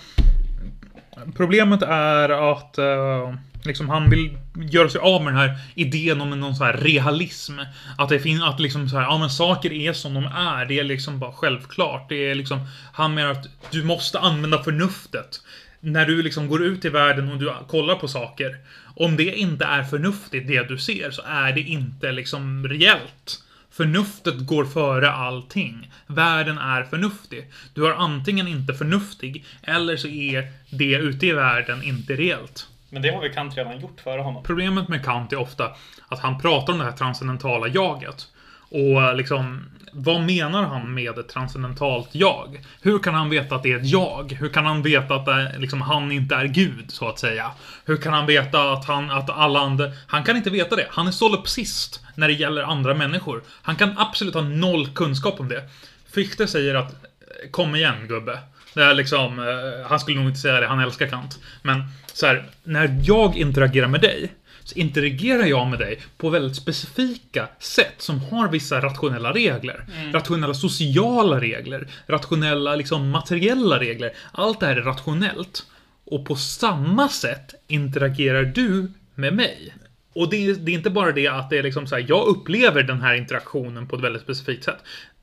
problemet är att uh, liksom han vill göra sig av med den här idén om någon så här realism. Att det finns, att liksom så här, ja men saker är som de är. Det är liksom bara självklart. Det är liksom, han menar att du måste använda förnuftet. När du liksom går ut i världen och du kollar på saker. Om det inte är förnuftigt, det du ser, så är det inte liksom reellt. Förnuftet går före allting. Världen är förnuftig. Du är antingen inte förnuftig, eller så är det ute i världen inte reellt. Men det har vi Kant redan gjort före honom. Problemet med Kant är ofta att han pratar om det här transcendentala jaget. Och liksom, vad menar han med ett transcendentalt jag? Hur kan han veta att det är ett jag? Hur kan han veta att det, liksom, han inte är Gud, så att säga? Hur kan han veta att han, att alla andra... Han kan inte veta det. Han är solipsist när det gäller andra människor. Han kan absolut ha noll kunskap om det. Fichte säger att Kom igen gubbe. Det är liksom, eh, han skulle nog inte säga det, han älskar Kant. Men så här, när jag interagerar med dig så interagerar jag med dig på väldigt specifika sätt som har vissa rationella regler. Mm. Rationella sociala regler, rationella liksom materiella regler. Allt det här är rationellt. Och på samma sätt interagerar du med mig. Och det är, det är inte bara det att det är liksom så här, jag upplever den här interaktionen på ett väldigt specifikt sätt.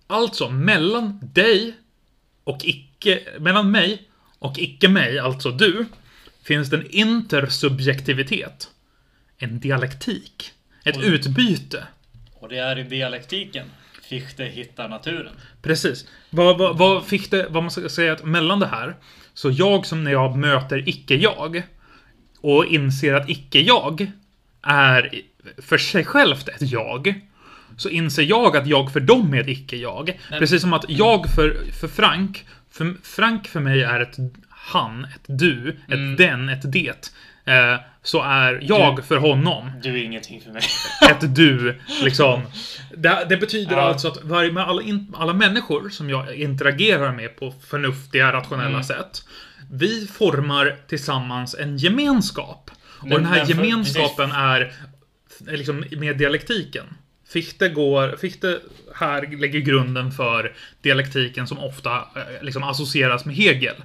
Alltså, mellan dig och icke, mellan mig och icke mig, alltså du, finns det en intersubjektivitet. En dialektik. Ett och, utbyte. Och det är i dialektiken Fichte hittar naturen. Precis. Vad, vad, vad Fichte, vad man ska säga att mellan det här, så jag som när jag möter icke-jag och inser att icke-jag är för sig självt ett jag, så inser jag att jag för dem är ett icke-jag. Precis som att jag för, för Frank, för Frank för mig är ett han, ett du, ett mm. den, ett det. Eh, så är jag du, för honom. Du är ingenting för mig. ett du, liksom. Det, det betyder ja. alltså att varje, med alla, in, alla människor som jag interagerar med på förnuftiga, rationella mm. sätt. Vi formar tillsammans en gemenskap. Och den här gemenskapen är liksom med dialektiken. Fichte, går, Fichte här lägger grunden för dialektiken som ofta eh, liksom associeras med Hegel.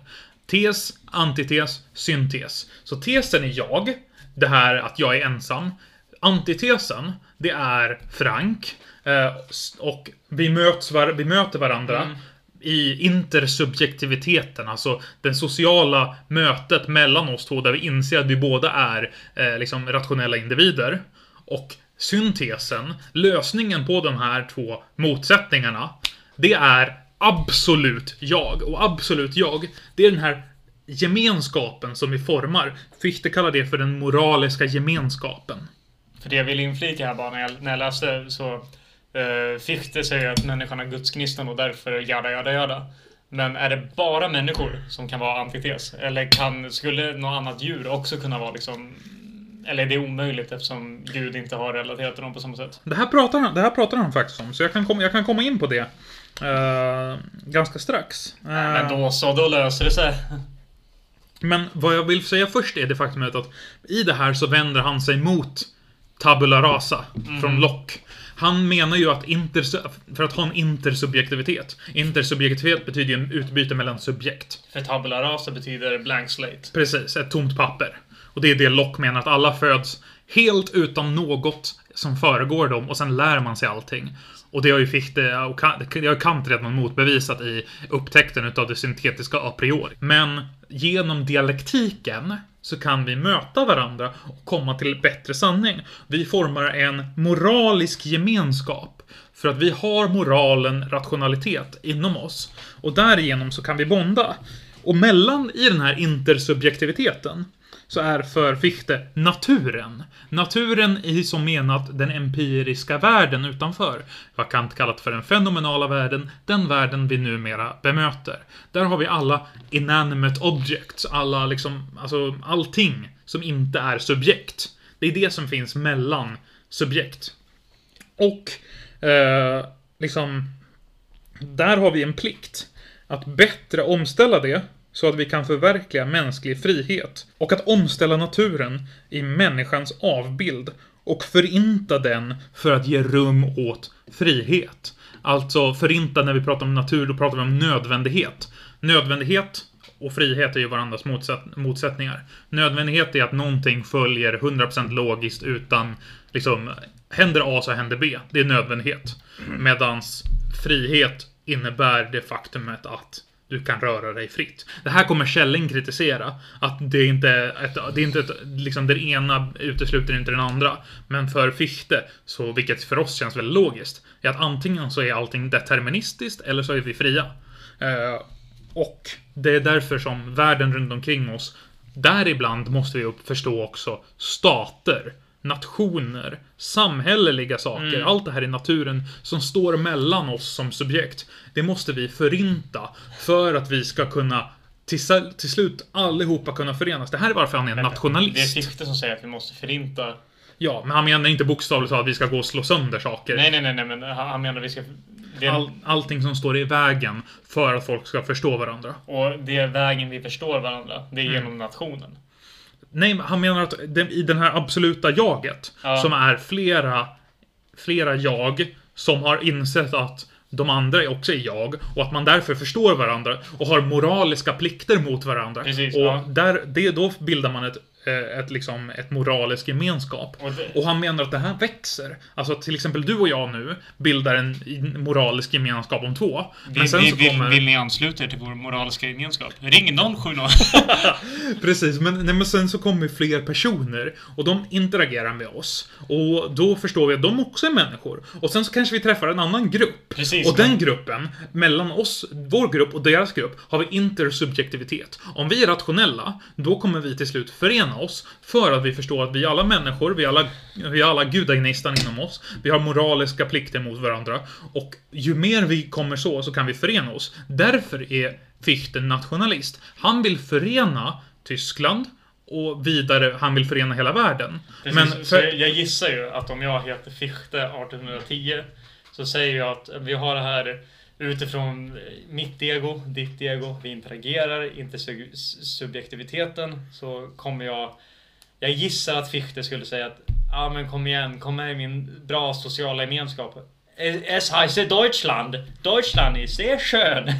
Tes, antites, syntes. Så tesen är jag, det här att jag är ensam. Antitesen, det är Frank. Eh, och vi, möts vi möter varandra. Mm i intersubjektiviteten, alltså det sociala mötet mellan oss två där vi inser att vi båda är eh, liksom rationella individer. Och syntesen, lösningen på de här två motsättningarna, det är absolut jag. Och absolut jag, det är den här gemenskapen som vi formar. Fichte kallar det för den moraliska gemenskapen. För det jag vill inflika här bara när jag, när jag läste så uh, Fichte säger att människan är gudsgnistan och därför jada jada jada. Men är det bara människor som kan vara antites? Eller kan, skulle något annat djur också kunna vara liksom eller är det omöjligt eftersom Gud inte har relaterat till dem på samma sätt? Det här pratar han, det här pratar han faktiskt om, så jag kan, kom, jag kan komma in på det. Uh, ganska strax. Uh, men då så, då löser det sig. Men vad jag vill säga först är det faktumet att i det här så vänder han sig mot Tabula rasa mm. från Locke. Han menar ju att för att ha en intersubjektivitet. Intersubjektivitet betyder ju en utbyte mellan subjekt. För tabula rasa betyder blank slate. Precis, ett tomt papper. Och det är det Locke menar, att alla föds helt utan något som föregår dem och sen lär man sig allting. Och det har ju Fichte och det har Kant redan motbevisat i upptäckten utav det syntetiska a priori. Men genom dialektiken så kan vi möta varandra och komma till bättre sanning. Vi formar en moralisk gemenskap. För att vi har moralen, rationalitet inom oss. Och därigenom så kan vi bonda. Och mellan i den här intersubjektiviteten så är för Fichte naturen. Naturen i som menat den empiriska världen utanför. Vad Kant kallat för den fenomenala världen, den världen vi numera bemöter. Där har vi alla inanimate objects, alla liksom, alltså allting som inte är subjekt. Det är det som finns mellan subjekt. Och, eh, liksom, där har vi en plikt att bättre omställa det så att vi kan förverkliga mänsklig frihet och att omställa naturen i människans avbild och förinta den för att ge rum åt frihet. Alltså förinta när vi pratar om natur, då pratar vi om nödvändighet. Nödvändighet och frihet är ju varandras motsätt motsättningar. Nödvändighet är att någonting följer 100% logiskt utan liksom händer A så händer B. Det är nödvändighet. Medans frihet innebär det faktumet att du kan röra dig fritt. Det här kommer Källing kritisera. Att det inte är ett, det är inte ett, liksom den ena utesluter inte den andra. Men för Fichte, så vilket för oss känns väldigt logiskt, är att antingen så är allting deterministiskt eller så är vi fria. Eh, och det är därför som världen runt omkring oss, däribland måste vi förstå också stater nationer, samhälleliga saker, Mm. allt det här i naturen som står mellan oss som subjekt. Det måste vi förinta för att vi ska kunna till, till slut allihopa kunna förenas. Det här är varför han är Men nationalist. Det är Fichte som säger att vi måste förinta... Ja, men han menar inte bokstavligt talat att vi ska gå och slå sönder saker. Nej, nej, nej, nej men han menar att vi ska... Det All, allting som står i vägen för att folk ska förstå varandra. Och det är vägen vi förstår varandra. Det är Mm. genom nationen. Nej, han menar att det, i den här absoluta jaget, Ja. som är flera, flera jag, som har insett att de andra är också är jag och att man därför förstår varandra och har moraliska plikter mot varandra. Precis, och ja. där, det, då bildar man ett, ett, liksom, ett moralisk gemenskap. Och det- Och han menar att det här växer. Alltså till exempel du och jag nu bildar en moralisk gemenskap om två. Men sen så kommer... ni ansluta er till vår moraliska gemenskap? Ring 070. Precis, men, nej, men sen så kommer fler personer och de interagerar med oss. Och då förstår vi att de också är människor. Och sen så kanske vi träffar en annan grupp. Precis, och den men- gruppen, mellan oss, vår grupp och deras grupp, har vi intersubjektivitet. Om vi är rationella, då kommer vi till slut förena oss för att vi förstår att vi är alla människor, vi är alla, vi är alla gudagnistan inom oss. Vi har moraliska plikter mot varandra. Och ju mer vi kommer så, så kan vi förena oss. Därför är Fichte nationalist. Han vill förena Tyskland och vidare, han vill förena hela världen. Precis, Men för, jag, jag gissar ju att om jag heter Fichte 1810 så säger jag att vi har det här utifrån mitt ego, ditt ego, vi interagerar, inte sub- subjektiviteten, så kommer jag... Jag gissar att Fichte skulle säga att ja men kom igen, kom med i min bra sociala gemenskap. Es heißt Deutschland. Deutschland ist sehr schön.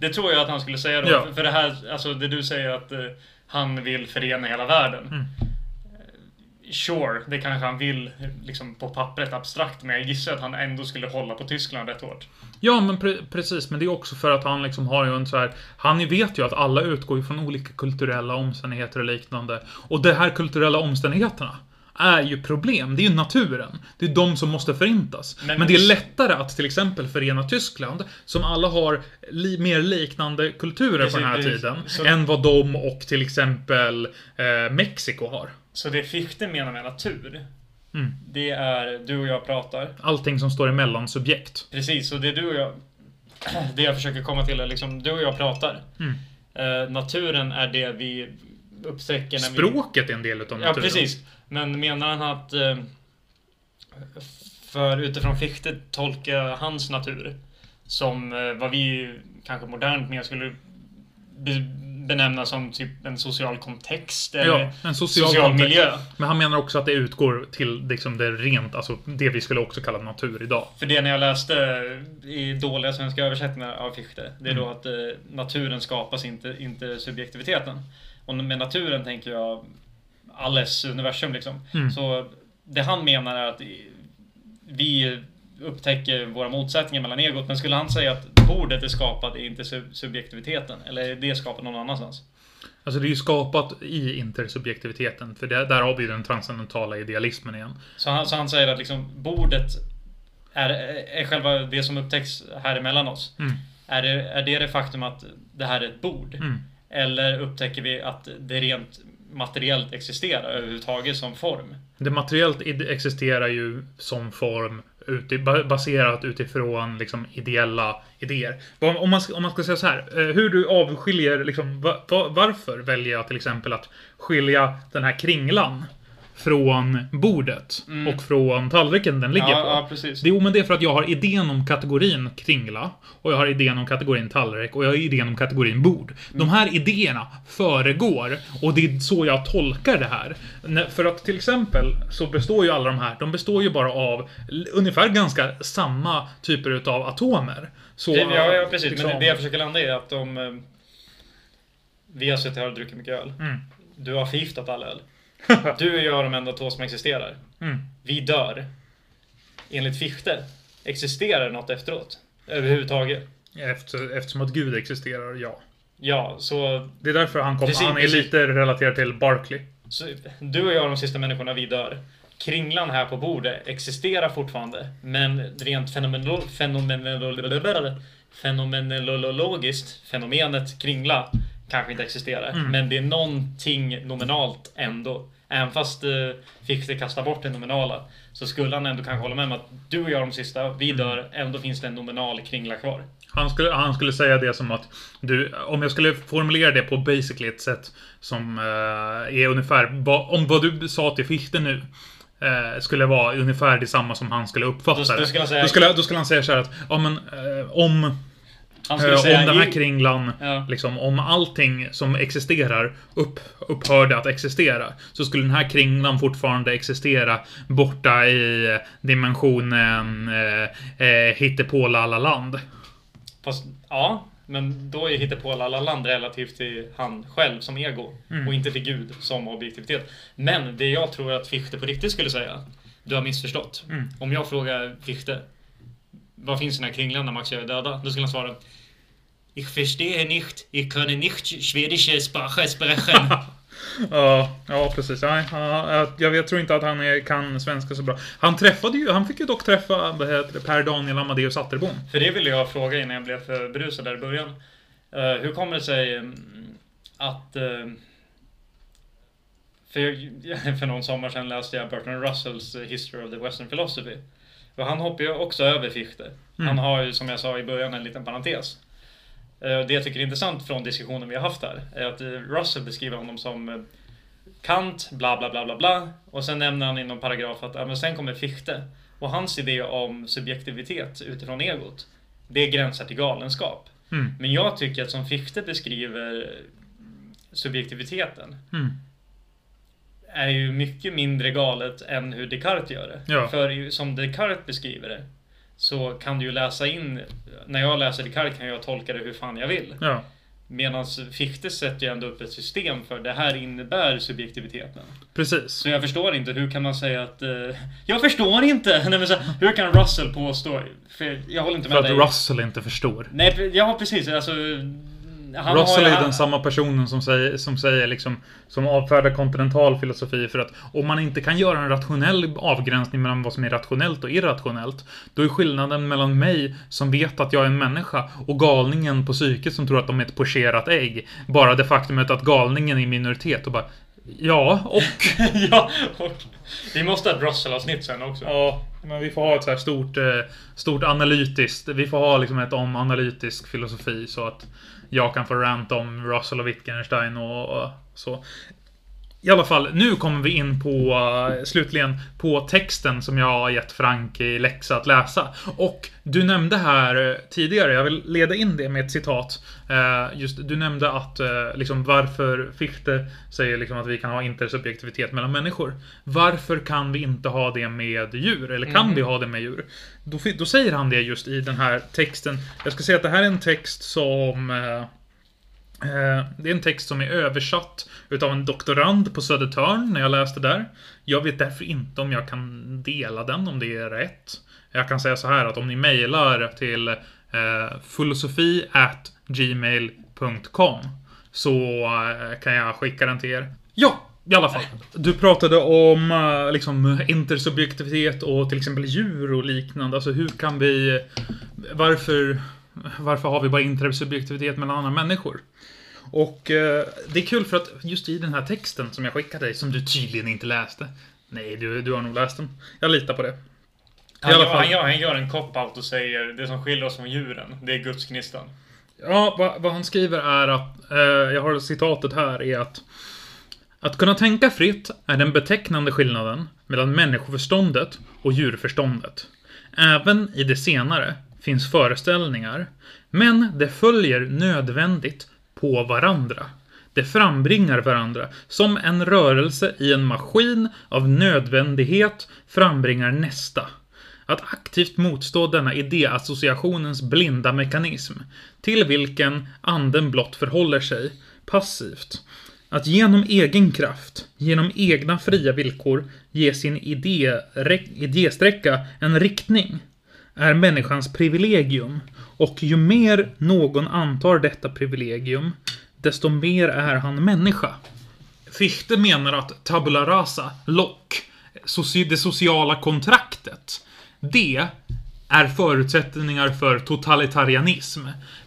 Det tror jag att han skulle säga då. Ja. För det här, alltså det du säger att eh, han vill förena hela världen. Mm. Sure, det kanske han vill liksom på pappret abstrakt, men jag gissar att han ändå skulle hålla på Tyskland rätt hårt. Ja, men pre precis. Men det är också för att han liksom har ju en så här... Han vet ju att alla utgår ju från olika kulturella omständigheter och liknande. Och de här kulturella omständigheterna är ju problem. Det är ju naturen. Det är de som måste förintas. Men, Men- det är lättare att till exempel förena Tyskland, som alla har li mer liknande kulturer på den här Precis, tiden, så- än vad de och till exempel eh, Mexiko har. Så det Fichte menar med natur, Mm. det är du och jag pratar. Allting som står emellan subjekt. Precis, och det du och jag... Det jag försöker komma till är liksom, du och jag pratar. Mm. Eh, naturen är det vi upptäcker när vi... Språket är en del utav Ja, naturen. precis. Men menar han att... Eh, för utifrån Fichte tolka hans natur som eh, vad vi kanske modernt mer skulle be, benämna som typ en social kontext eller Ja, en social, social, kontext. miljö. Men han menar också att det utgår till liksom det rent, alltså det vi skulle också kalla natur idag. För det när jag läste i dåliga svenska översättningar av Fichte, det är Mm. då att eh, naturen skapas, inte, inte subjektiviteten. Och med naturen tänker jag alles universum liksom. Mm. Så det han menar är att vi upptäcker våra motsättningar mellan egot, men skulle han säga att bordet är skapat, är inte sub- subjektiviteten? Eller är det skapat någon annanstans? Alltså det är ju skapat i intersubjektiviteten, för det, där har vi den transcendentala idealismen igen. Så han, så han säger att liksom bordet är, är själva det som upptäcks här emellan oss. Mm. Är det, är det det faktum att det här är ett bord? Mm. Eller upptäcker vi att det rent materiellt existera överhuvudtaget som form. Det materiellt existerar ju som form uti, baserat utifrån liksom, ideella idéer. Om man, ska- om man ska säga så här, eh, hur du avskiljer, liksom, va, va, varför väljer jag till exempel att skilja den här kringlan från bordet och från tallriken den ligger Mm. Ja, på? ja, precis. Det, jo, men det är för att jag har idén om kategorin kringla och jag har idén om kategorin tallrik och jag har idén om kategorin bord. De här idéerna föregår och det är så jag tolkar det här. För att till exempel så består ju alla de här, de består ju bara av ungefär ganska samma typer utav atomer. Så, Ja, ja precis. liksom- Men det jag försöker landa i är att de... eh, Vi har suttit här och druckit mycket öl. Mm. Du har förgiftat all öl. Du och jag är de enda två som existerar. Mm. Vi dör. Enligt Fichte existerar något efteråt. Överhuvudtaget. Efter, eftersom att Gud existerar, ja. Ja, så, Det är därför han kom, Precis, han är precis. lite relaterad till Barkley. så... Du och jag är de sista människorna, vi dör. Kringlan här på bordet existerar fortfarande. Men rent fenomenolo- fenomenolo- fenomenologiskt, fenomenet kringla, kanske inte existerar. Mm. Men det är någonting nominalt ändå. Även fast eh, Fichte kastar bort det nominala så skulle han ändå kanske hålla med om att du och jag är de sista, Mm. vi dör, ändå finns det en nominal kringla kvar. Han skulle, han skulle säga det som att du, om jag skulle formulera det på basically ett sätt som eh, är ungefär, va, om vad du sa till Fichte nu eh, skulle vara ungefär detsamma som han skulle uppfatta Då- då det. skulle han säga- då, skulle, då skulle han säga så här att, ja men eh, om om den här kringlan, Ja. liksom, om allting som existerar upp, upphörde att existera, så skulle den här kringlan fortfarande existera borta i dimensionen eh, eh, hittepå-lalla-land. Fast, ja, men då är hittepå alla land relativt till han själv som ego. Mm. Och inte till Gud som objektivitet. Men det jag tror att Fichte på riktigt skulle säga, du har missförstått. Mm. Om jag frågar Fichte, vad finns i den här kringlan när Max är döda? Då skulle han svara Ich verstehe nicht, ich kann nicht schwedische Sprache sprechen. Ja, ja precis. Ja, ja, jag, tror inte att han kan svenska så bra. Han träffade ju, han fick ju dock träffa Per Daniel Amadeus Atterbom. För det ville jag fråga innan jag blev för berusad där i början. Eh, hur kommer det sig mm, att... eh, för, jag, för någon sommar sedan läste jag Bertrand Russells History of the Western Philosophy. Och han hoppar ju också över Fichte. Han Mm. har ju, som jag sa i början, en liten parentes. Eh, Det jag tycker är intressant från diskussionen vi har haft här, är att eh, Russell beskriver honom som eh, Kant, bla bla bla bla bla. Och sen nämner han i någon paragraf att ja, men sen kommer Fichte. Och hans idé om subjektivitet utifrån egot, det gränsar till galenskap. Mm. Men jag tycker att som Fichte beskriver subjektiviteten Mm. Är ju mycket mindre galet än hur Descartes gör det. Ja. För som Descartes beskriver det så kan du ju läsa in, när jag läser Descartes kan jag tolka det hur fan jag vill. Ja, Medan Fichte sätter ju ändå upp ett system för det här innebär subjektiviteten. precis. Så jag förstår inte, hur kan man säga att... Eh, jag förstår inte! Nej, men så, hur kan Russell påstå... För jag håller inte För med att dig. Russell inte förstår. Nej, ja precis. Alltså, han Russell är den samma personen som säger, som säger liksom, som avfärdar kontinental filosofi för att om man inte kan göra en rationell avgränsning mellan vad som är rationellt och irrationellt, då är skillnaden mellan mig som vet att jag är en människa och galningen på psyket som tror att de är ett pocherat ägg, bara det faktumet att galningen är i minoritet och bara Ja, och... ja, och vi måste ha ett Russell-avsnitt sen också. Ja, men vi får ha ett så här stort, eh, stort analytiskt. Vi får ha liksom ett om analytisk filosofi så att jag kan få rant om Russell och Wittgenstein och, och så. I alla fall, nu kommer vi in på, eh, slutligen, på texten som jag har gett Frank i läxa att läsa. Och du nämnde här eh, tidigare, jag vill leda in det med ett citat. Eh, Just, du nämnde att, liksom varför Fichte säger liksom att vi kan ha intersubjektivitet mellan människor. Varför kan vi inte ha det med djur? Eller kan Mhm. vi ha det med djur? Då, då säger han det just i den här texten. Jag ska säga att det här är en text som Eh, det är en text som är översatt utav en doktorand på Södertörn när jag läste där. Jag vet därför inte om jag kan dela den, om det är rätt. Jag kan säga så här att om ni mejlar till eh, filosofi at gmail.com så eh, kan jag skicka den till er. Ja, i alla fall. Du pratade om eh, liksom intersubjektivitet och till exempel djur och liknande. Alltså hur kan vi... Varför, varför har vi bara intersubjektivitet mellan andra människor? Och eh, det är kul för att just i den här texten som jag skickade dig, som du tydligen inte läste. Nej, du, du har nog läst den. Jag litar på det. Han, gör, han, gör, han gör en cop-out och säger det som skiljer oss från djuren, det är gudsgnistan. Ja, vad, vad han skriver är att, eh, jag har citatet här, är att Att kunna tänka fritt är den betecknande skillnaden mellan människoförståndet och djurförståndet. Även i det senare finns föreställningar, men det följer nödvändigt på varandra. Det frambringar varandra, som en rörelse i en maskin av nödvändighet frambringar nästa. Att aktivt motstå denna idéassociationens blinda mekanism, till vilken anden blott förhåller sig, passivt. Att genom egen kraft, genom egna fria villkor, ge sin idé, idésträcka en riktning, är människans privilegium. Och ju mer någon antar detta privilegium, desto mer är han människa. Fichte menar att tabula rasa, lock, det sociala kontraktet, det är förutsättningar för totalitarianism.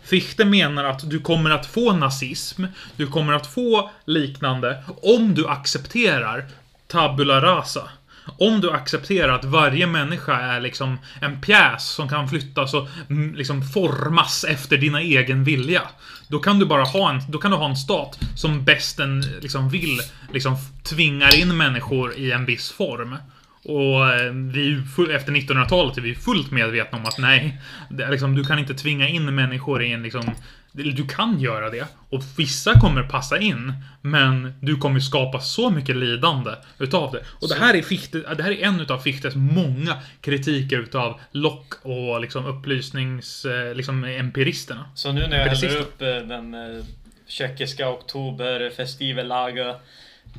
Fichte menar att du kommer att få nazism, du kommer att få liknande, om du accepterar tabula rasa. Om du accepterar att varje människa är liksom en pjäs som kan flyttas och mm, liksom formas efter dina egen vilja. Då kan du bara ha en, då kan du ha en stat som bäst den liksom vill, liksom tvingar in människor i en viss form. Och eh, vi, efter 1900-talet är vi fullt medvetna om att nej, det är liksom, du kan inte tvinga in människor i en liksom... Du kan göra det. Och vissa kommer passa in. Men du kommer skapa så mycket lidande utav det. Och det här är, Fichte, det här är en utav Fichtes många kritiker utav Locke och liksom upplysnings... eh, Liksom empiristerna. Så nu när jag häller upp eh, den eh, tjeckiska oktober festivellager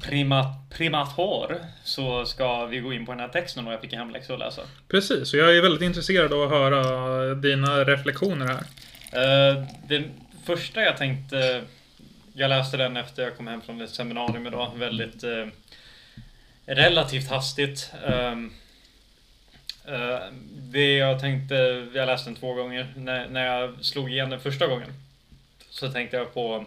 primat, primator så ska vi gå in på den här texten och jag fick en hemläxa att läsa. Precis, och jag är väldigt intresserad av att höra dina reflektioner här. Eh, det första jag tänkte... Jag läste den efter jag kom hem från ett seminarium idag. Väldigt... eh, relativt hastigt. Ehm, eh, det jag tänkte... Jag läste den två gånger. När, när jag slog igen den första gången så tänkte jag på...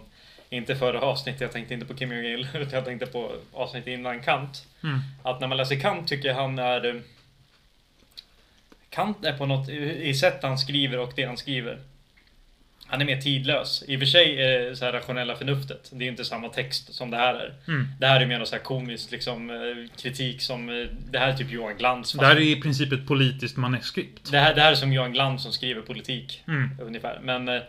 Inte förra avsnittet, jag tänkte inte på Kim Jong-Il, utan jag tänkte på avsnittet innan Kant. Mm. Att när man läser Kant tycker jag han är... eh, Kant är på något i sätt han skriver och det han skriver. Han är mer tidlös. I och för sig är så här rationella förnuftet. Det är inte samma text som det här är. Mm. Det här är mer någon så här komisk liksom, eh, kritik som... eh, Det här är typ Johan Glans. Det här är i princip ett politiskt manuskript. det, här, det här är som Johan Glans som skriver politik. Mm. Ungefär. Men eh,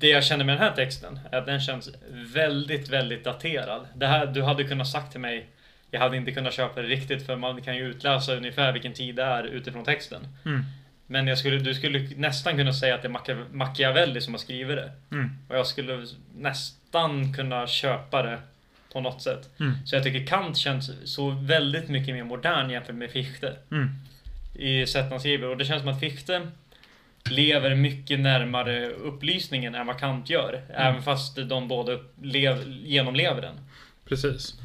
det jag känner med den här texten är att den känns väldigt, väldigt daterad. Det här, du hade kunnat sagt till mig jag hade inte kunnat köpa det riktigt för man kan ju utläsa ungefär vilken tid det är utifrån texten. Mm. Men jag skulle, du skulle nästan kunna säga att det är Machiavelli som har skrivit det. Mm. Och jag skulle nästan kunna köpa det på något sätt. Mm. Så jag tycker Kant känns så väldigt mycket mer modern jämfört med Fichte. Mm. I sättet han skriver. Och det känns som att Fichte lever mycket närmare upplysningen än vad Kant gör. Även fast de båda lev, genomlever den. Precis.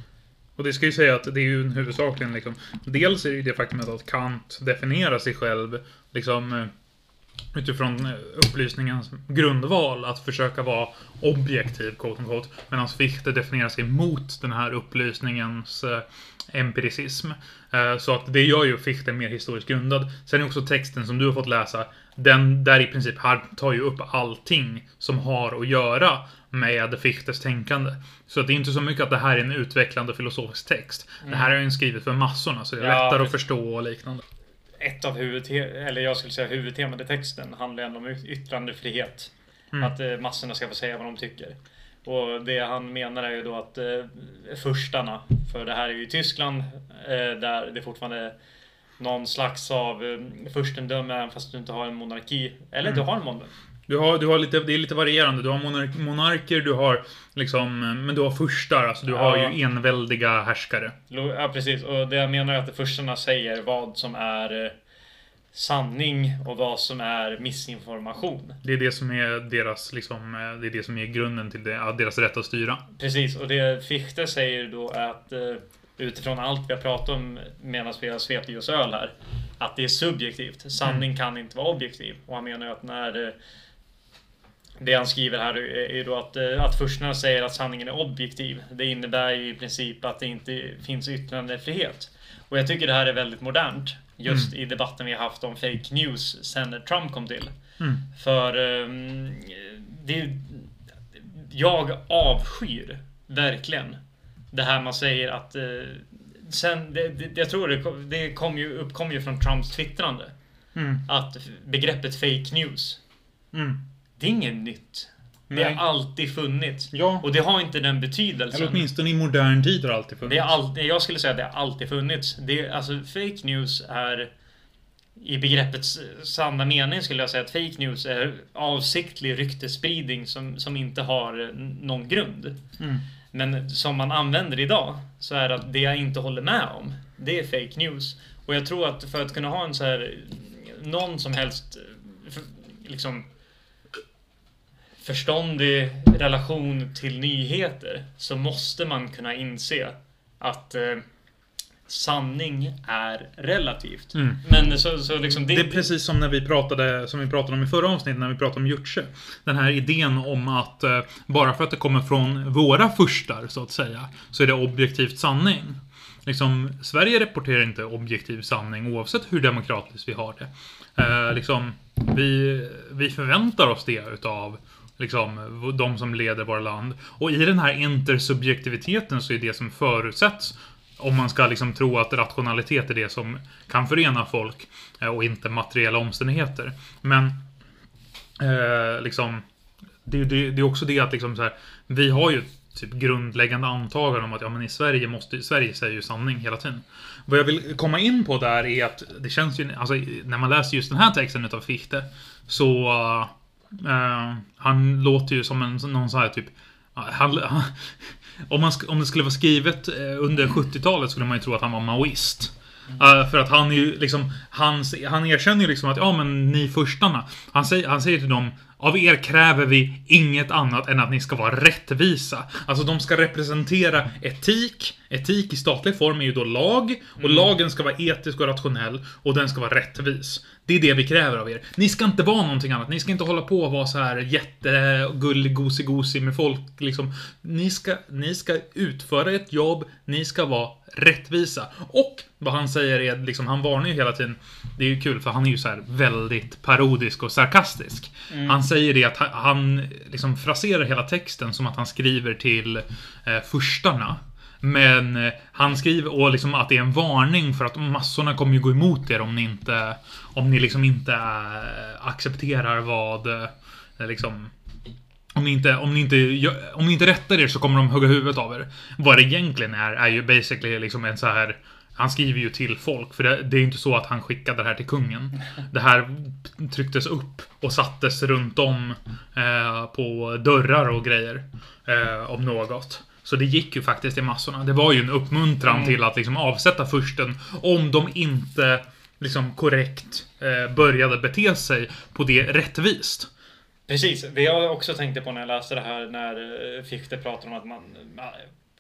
Och det ska ju säga att det är ju huvudsakligen liksom... Dels är det ju det faktumet att Kant definierar sig själv liksom eh, utifrån eh, upplysningens grundval att försöka vara objektiv, quote unquote. Medan Fichte definierar sig mot den här upplysningens eh, empiricism. Eh, Så att det gör ju Fichte mer historiskt grundad. Sen är också texten som du har fått läsa, den där i princip här tar ju upp allting som har att göra med Fichtes tänkande. Så det är inte så mycket att det här är en utvecklande filosofisk text. Det här är ju skrivet för massorna, så det är Ja, lättare att förstå och liknande. Ett av huvudtemat, eller jag skulle säga huvudtemat i texten handlar ändå om yttrandefrihet. Mm. Att eh, massorna ska få säga vad de tycker. Och det han menar är ju då att eh, furstarna, för det här är ju i Tyskland eh, där det fortfarande är någon slags av eh, furstendöme även fast du inte har en monarki. Eller Mm. du har en monarki. Du har, du har lite, det är lite varierande. Du har monark, monarker, du har liksom, men du har furstar, alltså du har Ja. ju enväldiga härskare. Ja precis, och det jag menar är att furstarna säger vad som är eh, sanning och vad som är missinformation. Det är det som är deras, liksom, eh, det är det som är grunden till det, deras rätt att styra. Precis, och det Fichte säger då är att eh, utifrån allt vi har pratat om medan vi har svept i oss öl här, att det är subjektivt. Sanning kan inte vara objektiv. Och han menar att när eh, det han skriver här är då att, att förstnämnda säger att sanningen är objektiv. Det innebär ju i princip att det inte finns yttrandefrihet. Och jag tycker det här är väldigt modernt. Just i debatten vi har haft om fake news sen Trump kom till. Mm. För um, det, jag avskyr verkligen det här man säger att uh, sen, det, det, jag tror det, kom- det kom ju, uppkom ju från Trumps twittrande. Mm. Att begreppet fake news, Mm. det är inget nytt. Det har alltid funnits. Ja. Och det har inte den betydelsen. Eller åtminstone i modern tid har det alltid Det funnits. är alltid, jag skulle säga att det har alltid funnits. Det alltså fake news är i begreppets sanna mening skulle jag säga att fake news är avsiktlig ryktesspridning som, som inte har någon grund. Mm. Men som man använder idag så är det att det jag inte håller med om, det är fake news. Och jag tror att för att kunna ha en så här någon som helst liksom förståndig relation till nyheter så måste man kunna inse att eh, sanning är relativt. Mm. Men så, så liksom Det är precis som när vi pratade, som vi pratade om i förra avsnittet när vi pratade om Juche. Den här idén om att eh, bara för att det kommer från våra furstar, så att säga, så är det objektivt sanning. Liksom, Sverige rapporterar inte objektiv sanning oavsett hur demokratiskt vi har det. Eh, liksom, vi, vi förväntar oss det utav liksom, de som leder vårt land. Och i den här intersubjektiviteten så är det som förutsätts om man ska liksom tro att rationalitet är det som kan förena folk eh, och inte materiella omständigheter. Men eh, liksom det, det, det är också det att liksom så här, vi har ju typ grundläggande antaganden om att ja, men i Sverige måste Sverige säger ju sanning hela tiden. Vad jag vill komma in på där är att det känns ju, alltså när man läser just den här texten utav Fichte så eh, han låter ju som en någon så här typ han, han, om, man, om det skulle vara skrivet eh, under 70-talet skulle man ju tro att han var maoist. Eh, för att han är ju liksom, han, han erkänner ju liksom att ja men ni förstarna. Han säger, han säger till dem av er kräver vi inget annat än att ni ska vara rättvisa. Alltså de ska representera etik. Etik i statlig form är ju då lag. Och lagen ska vara etisk och rationell. Och den ska vara rättvis. Det är det vi kräver av er. Ni ska inte vara någonting annat. Ni ska inte hålla på och vara så här jättegullig gosig med folk. Liksom. Ni, ska, ni ska utföra ett jobb. Ni ska vara rättvisa. Och vad han säger är liksom, han varnar ju hela tiden. Det är ju kul för han är ju så här väldigt parodisk och sarkastisk. Han säger det att han, han liksom fraserar hela texten som att han skriver till eh, furstarna. Men eh, han skriver och liksom att det är en varning för att massorna kommer ju gå emot er om ni inte om ni liksom inte eh, accepterar vad eh, liksom om ni, inte, om, ni inte, om ni inte rättar er så kommer de hugga huvudet av er. Vad det egentligen är, är ju basically liksom en så här han skriver ju till folk, för det, det är ju inte så att han skickade det här till kungen. Det här trycktes upp och sattes runt om eh, på dörrar och grejer. Eh, om något. Så det gick ju faktiskt i massorna. Det var ju en uppmuntran till att liksom avsätta fursten om de inte liksom korrekt eh, började bete sig på det rättvist. Precis, det jag också tänkte på när jag läste det här när eh, Fichte pratar om att man eh,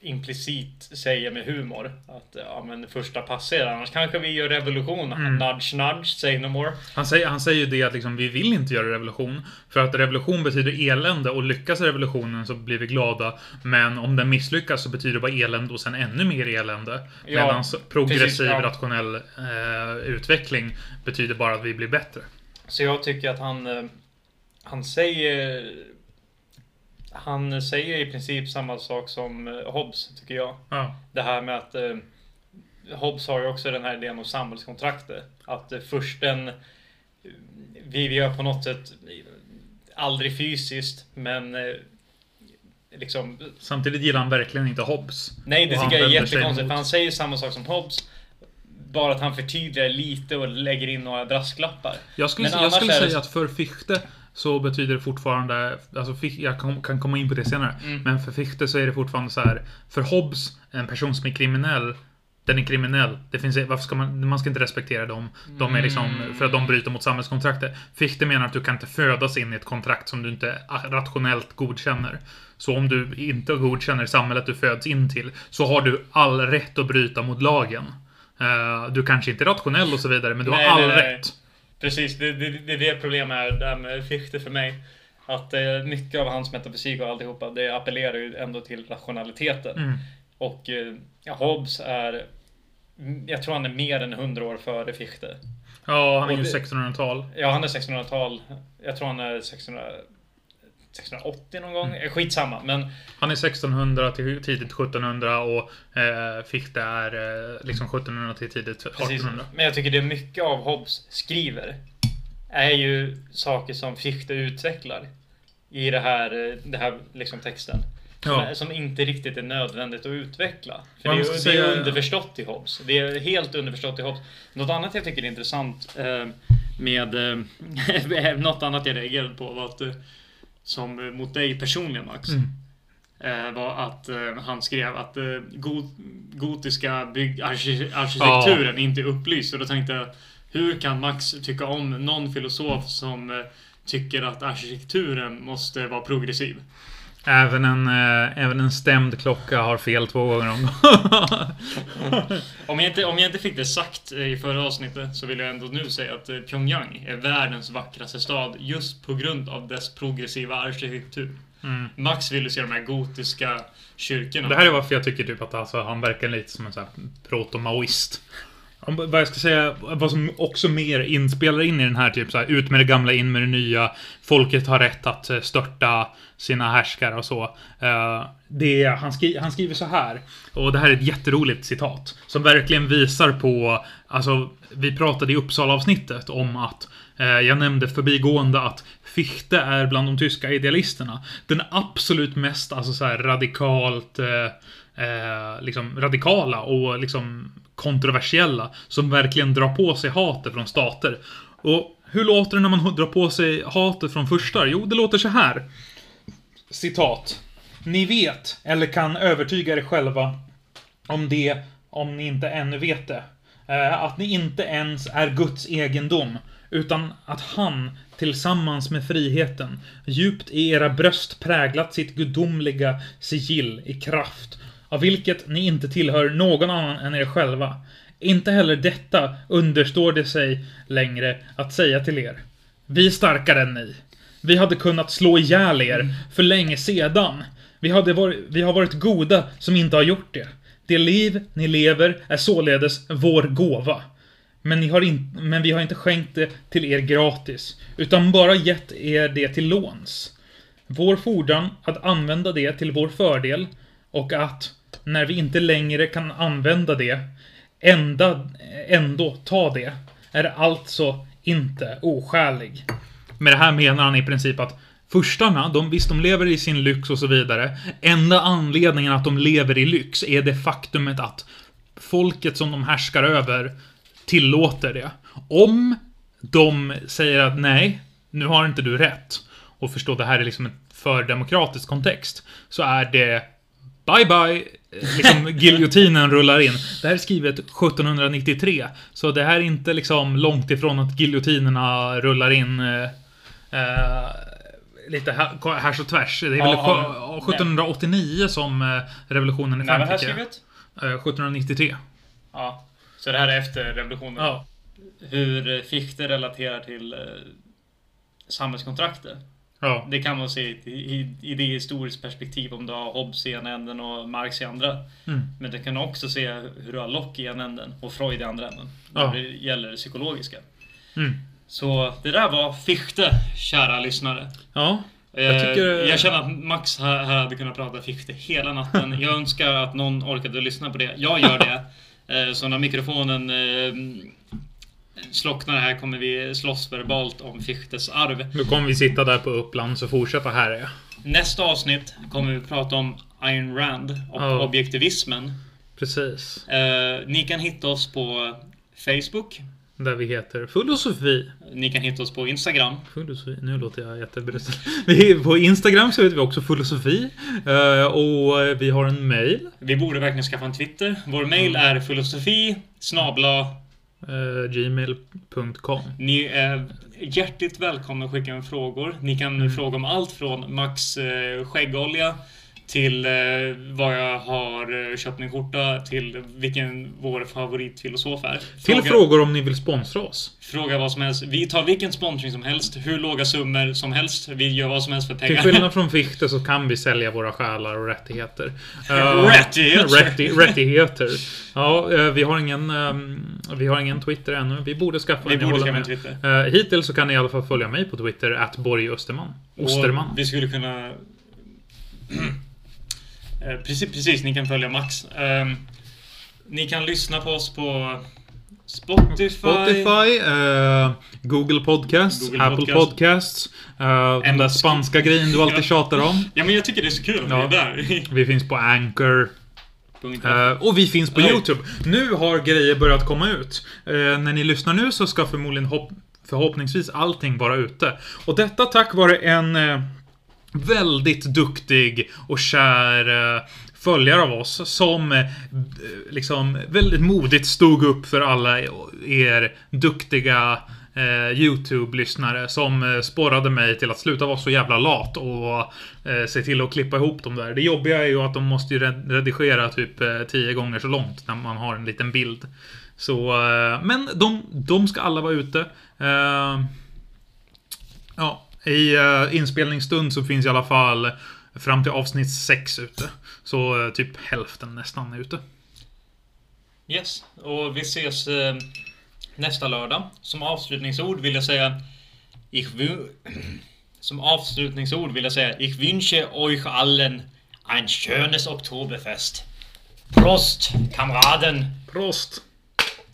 implicit säger med humor att ja men första passer annars kanske vi gör revolution. Nudge nudge, say no more. Han säger, han säger ju det att liksom, vi vill inte göra revolution. För att revolution betyder elände och lyckas revolutionen så blir vi glada. Men om den misslyckas så betyder det bara elände och sen ännu mer elände. Ja, Medan progressiv precis, ja. rationell eh, utveckling betyder bara att vi blir bättre. Så jag tycker att han eh, han säger han säger i princip samma sak som eh, Hobbes tycker jag. Ja. Det här med att eh, Hobbes har ju också den här idén om samhällskontraktet. Att eh, försten vi, vi gör på något sätt aldrig fysiskt men eh, liksom Samtidigt gillar han verkligen inte Hobbes. Nej, det tycker jag är jättekonstigt. För han säger samma sak som Hobbes. Bara att han förtydligar lite och lägger in några brasklappar. Jag skulle, Men jag skulle säga så- att för Fichte så betyder det fortfarande, alltså jag kan komma in på det senare, Mm. men för Fichte så är det fortfarande så här, för Hobbes, en person som är kriminell, den är kriminell. Det finns, varför ska man, man ska inte respektera dem. De är liksom, Mm. för att de bryter mot samhällskontraktet. Fichte menar att du kan inte födas in i ett kontrakt som du inte rationellt godkänner. Så om du inte godkänner samhället du föds in till, så har du all rätt att bryta mot lagen. Eh, du kanske inte är rationell och så vidare, men du Nej, har all nej, nej. rätt. Precis, det, det, det är det problemet är där med Fichte för mig. Att eh, mycket av hans metafysik och alltihopa, det appellerar ju ändå till rationaliteten. Mm. Och eh, Hobbes är, jag tror han är mer än 100 år före Fichte. Ja, han är ju Och det- 1600-tal. Ja, han är 1600-tal. Jag tror han är 600, 680 någon gång. Mm. Skitsamma, men Han är 1600 till tidigt 1700 och eh, Fichte är eh, liksom 1700 till tidigt Precis. 1800. Men jag tycker det är mycket av Hobbes skriver är ju saker som Fichte utvecklar i det här, eh, det här liksom texten. Som, Ja. som inte riktigt är nödvändigt att utveckla. För det, är, det är säga- underförstått i Hobbes. Det är helt underförstått i Hobbes. Något annat jag tycker är intressant eh, med... Eh, något annat jag reagerade på var att som eh, mot dig personligen Max. Mm. Eh, var att eh, han skrev att got, gotiska bygg, arkitekturen inte är upplyst. Och då tänkte jag, hur kan Max tycka om någon filosof som tycker att arkitekturen måste vara progressiv? Även en, eh, även en stämd klocka har fel två gånger om Om jag, inte, om jag inte fick det sagt eh, i förra avsnittet så vill jag ändå nu säga att eh, Pyongyang är världens vackraste stad just på grund av dess progressiva arkitektur. mm. Max ville se de här gotiska kyrkorna. Det här är varför jag tycker typ att alltså, han verkar lite som en sån proto-maoist. Vad jag ska säga, vad som också mer inspelar in i den här typ så här, ut med det gamla, in med det nya. Folket har rätt att eh, störta sina härskare och så. Eh, det, är- han, skri, han skriver så här, och det här är ett jätteroligt citat, som verkligen visar på, alltså, vi pratade i Uppsala-avsnittet om att eh, jag nämnde förbigående att Fichte är bland de tyska idealisterna den absolut mest alltså så här radikalt eh, liksom radikala och liksom kontroversiella som verkligen drar på sig hatet från stater. Och hur låter det när man drar på sig hatet från furstar? Jo, det låter så här. Citat. Ni vet, eller kan övertyga er själva om det, om ni inte ännu vet det. Eh, att ni inte ens är Guds egendom, utan att han, tillsammans med friheten, djupt i era bröst präglat sitt gudomliga sigill i kraft, av vilket ni inte tillhör någon annan än er själva. Inte heller detta understår det sig längre att säga till er. Vi är starkare än ni. Vi hade kunnat slå ihjäl er för länge sedan. Vi, hade varit, vi har varit goda som inte har gjort det. Det liv ni lever är således vår gåva. Men, ni har in, men vi har inte skänkt det till er gratis, utan bara gett er det till låns. Vår fordran att använda det till vår fördel och att, när vi inte längre kan använda det, ända, ändå ta det, är alltså inte oskälig. Med det här menar han i princip att Furstarna, de, visst de lever i sin lyx och så vidare. Enda anledningen att de lever i lyx är det faktumet att folket som de härskar över tillåter det. Om de säger att nej, nu har inte du rätt. Och förstå, det här är liksom en för demokratisk kontext. Så är det Bye bye! Liksom giljotinen rullar in. Det här är skrivet 1793. Så det här är inte liksom långt ifrån att giljotinerna rullar in eh, eh, lite här, här så tvärs. Det är väl Ja, ja, men- 1789 som eh, revolutionen i När var det här Frankrike. skrivet? Eh, 1793. Ja. Så det här är efter revolutionen? Ja. Hur eh, Fichte relaterar till eh, samhällskontraktet? Ja. Det kan man se i, i, i det historiskt perspektiv om du har Hobbes i ena änden och Marx i andra. Mm. Men du kan också se hur du har Locke i ena änden och Freud i andra änden. Ja. När det gäller det psykologiska. Mm. Så det där var Fichte, kära lyssnare. Ja. Jag, Jag tycker- jag känner att Max här, hade kunnat prata Fichte hela natten. Jag önskar att någon orkade lyssna på det. Jag gör det. Eh, Så när mikrofonen eh, slocknar här kommer vi slåss verbalt om Fichtes arv. Nu kommer vi sitta där på Uppland så fortsätta här är Nästa avsnitt kommer vi prata om Ayn Rand och Ja. objektivismen. Precis. Eh, ni kan hitta oss på Facebook. Där vi heter Filosofi. Ni kan hitta oss på Instagram. Filosofi. Nu låter jag jättebruten. Vi På Instagram så heter vi också Filosofi. Eh, Och vi har en mail. Vi borde verkligen skaffa en Twitter. Vår mail är filosofi snabla eh, Gmail.com. Ni är hjärtligt välkomna att skicka in frågor. Ni kan Mm. fråga om allt från Max eh, skäggolja till eh, vad jag har eh, köpt min skjorta, till vilken vår favoritfilosof är. Till frågor om ni vill sponsra oss. Fråga vad som helst. Vi tar vilken sponsring som helst, hur låga summor som helst. Vi gör vad som helst för Till pengar. skillnad från Fichte så kan vi sälja våra själar och rättigheter. Eh, Rättigheter. rätti- rättigheter. Ja, vi har ingen ehm, Vi har ingen Twitter ännu. Vi borde skaffa Vi en, borde skaffa en. Twitter. Hittills så kan ni i alla fall följa mig på Twitter, att Borg Österman. Osterman. Och vi skulle kunna... Eh, precis, precis, ni kan följa Max. Ehm, ni kan lyssna på oss på Spotify. Spotify, eh, Google Podcasts, Google Apple Podcast. Podcasts. eh, den En- där spanska grejen du alltid tjatar om. Ja, men jag tycker det är så kul att Ja. vi är där. Vi finns på Anchor. Eh, och vi finns på Oj. YouTube. Nu har grejer börjat komma ut. När ni lyssnar nu så ska förmodligen hopp förhoppningsvis allting vara ute. Och detta tack vare en väldigt duktig och kär eh, följare av oss som eh, liksom väldigt modigt stod upp för alla er duktiga eh, YouTube-lyssnare som eh, sporrade mig till att sluta vara så jävla lat och eh, se till att klippa ihop dem där. Det jobbiga är ju att de måste ju redigera typ eh, tio gånger så långt när man har en liten bild. Så, eh, men de, de ska alla vara ute. Eh, ja, i uh, inspelningsstund så finns i alla fall fram till avsnitt 6 ute. Så eh, typ hälften nästan är ute. Yes, och vi ses eh, nästa lördag. Som avslutningsord vill jag säga... Ich Som avslutningsord vill jag säga Ich wünsche euch allen ein schönes Oktoberfest. Prost, kamraden! Prost!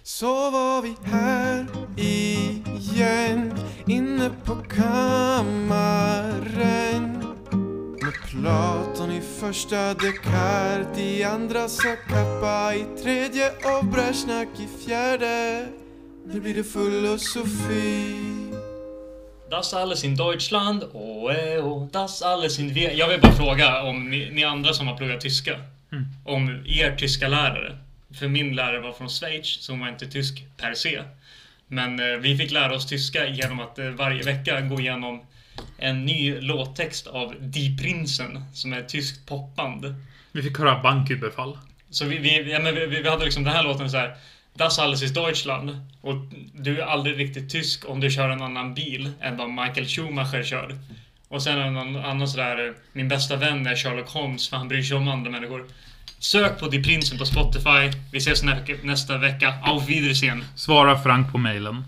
Så var vi här igen Inne på kammaren Med Platon i första Descartes I andra Zacapa I tredje och Brezjnak i fjärde Nu blir det filosofi Das alles in Deutschland, oh, eh, oh, das alles in Wir. Jag vill bara fråga om ni, ni andra som har pluggat tyska. Om er tyska lärare. För min lärare var från Schweiz, så hon var inte tysk per se. Men eh, vi fick lära oss tyska genom att eh, varje vecka gå igenom en ny låttext av Die Prinsen, som är ett tyskt popband. Vi fick höra banküberfall. Så vi, vi, ja, men vi, vi hade liksom den här låten så här. Das alles ist Deutschland. Och du är aldrig riktigt tysk om du kör en annan bil än vad Michael Schumacher kör. Och sen en annan, sådär, eh, min bästa vän är Sherlock Holmes för han bryr sig om andra människor. Sök på Die Prinsen på Spotify. Vi ses nä nästa vecka. Auf Wiedersehen. Svara Frank på mejlen.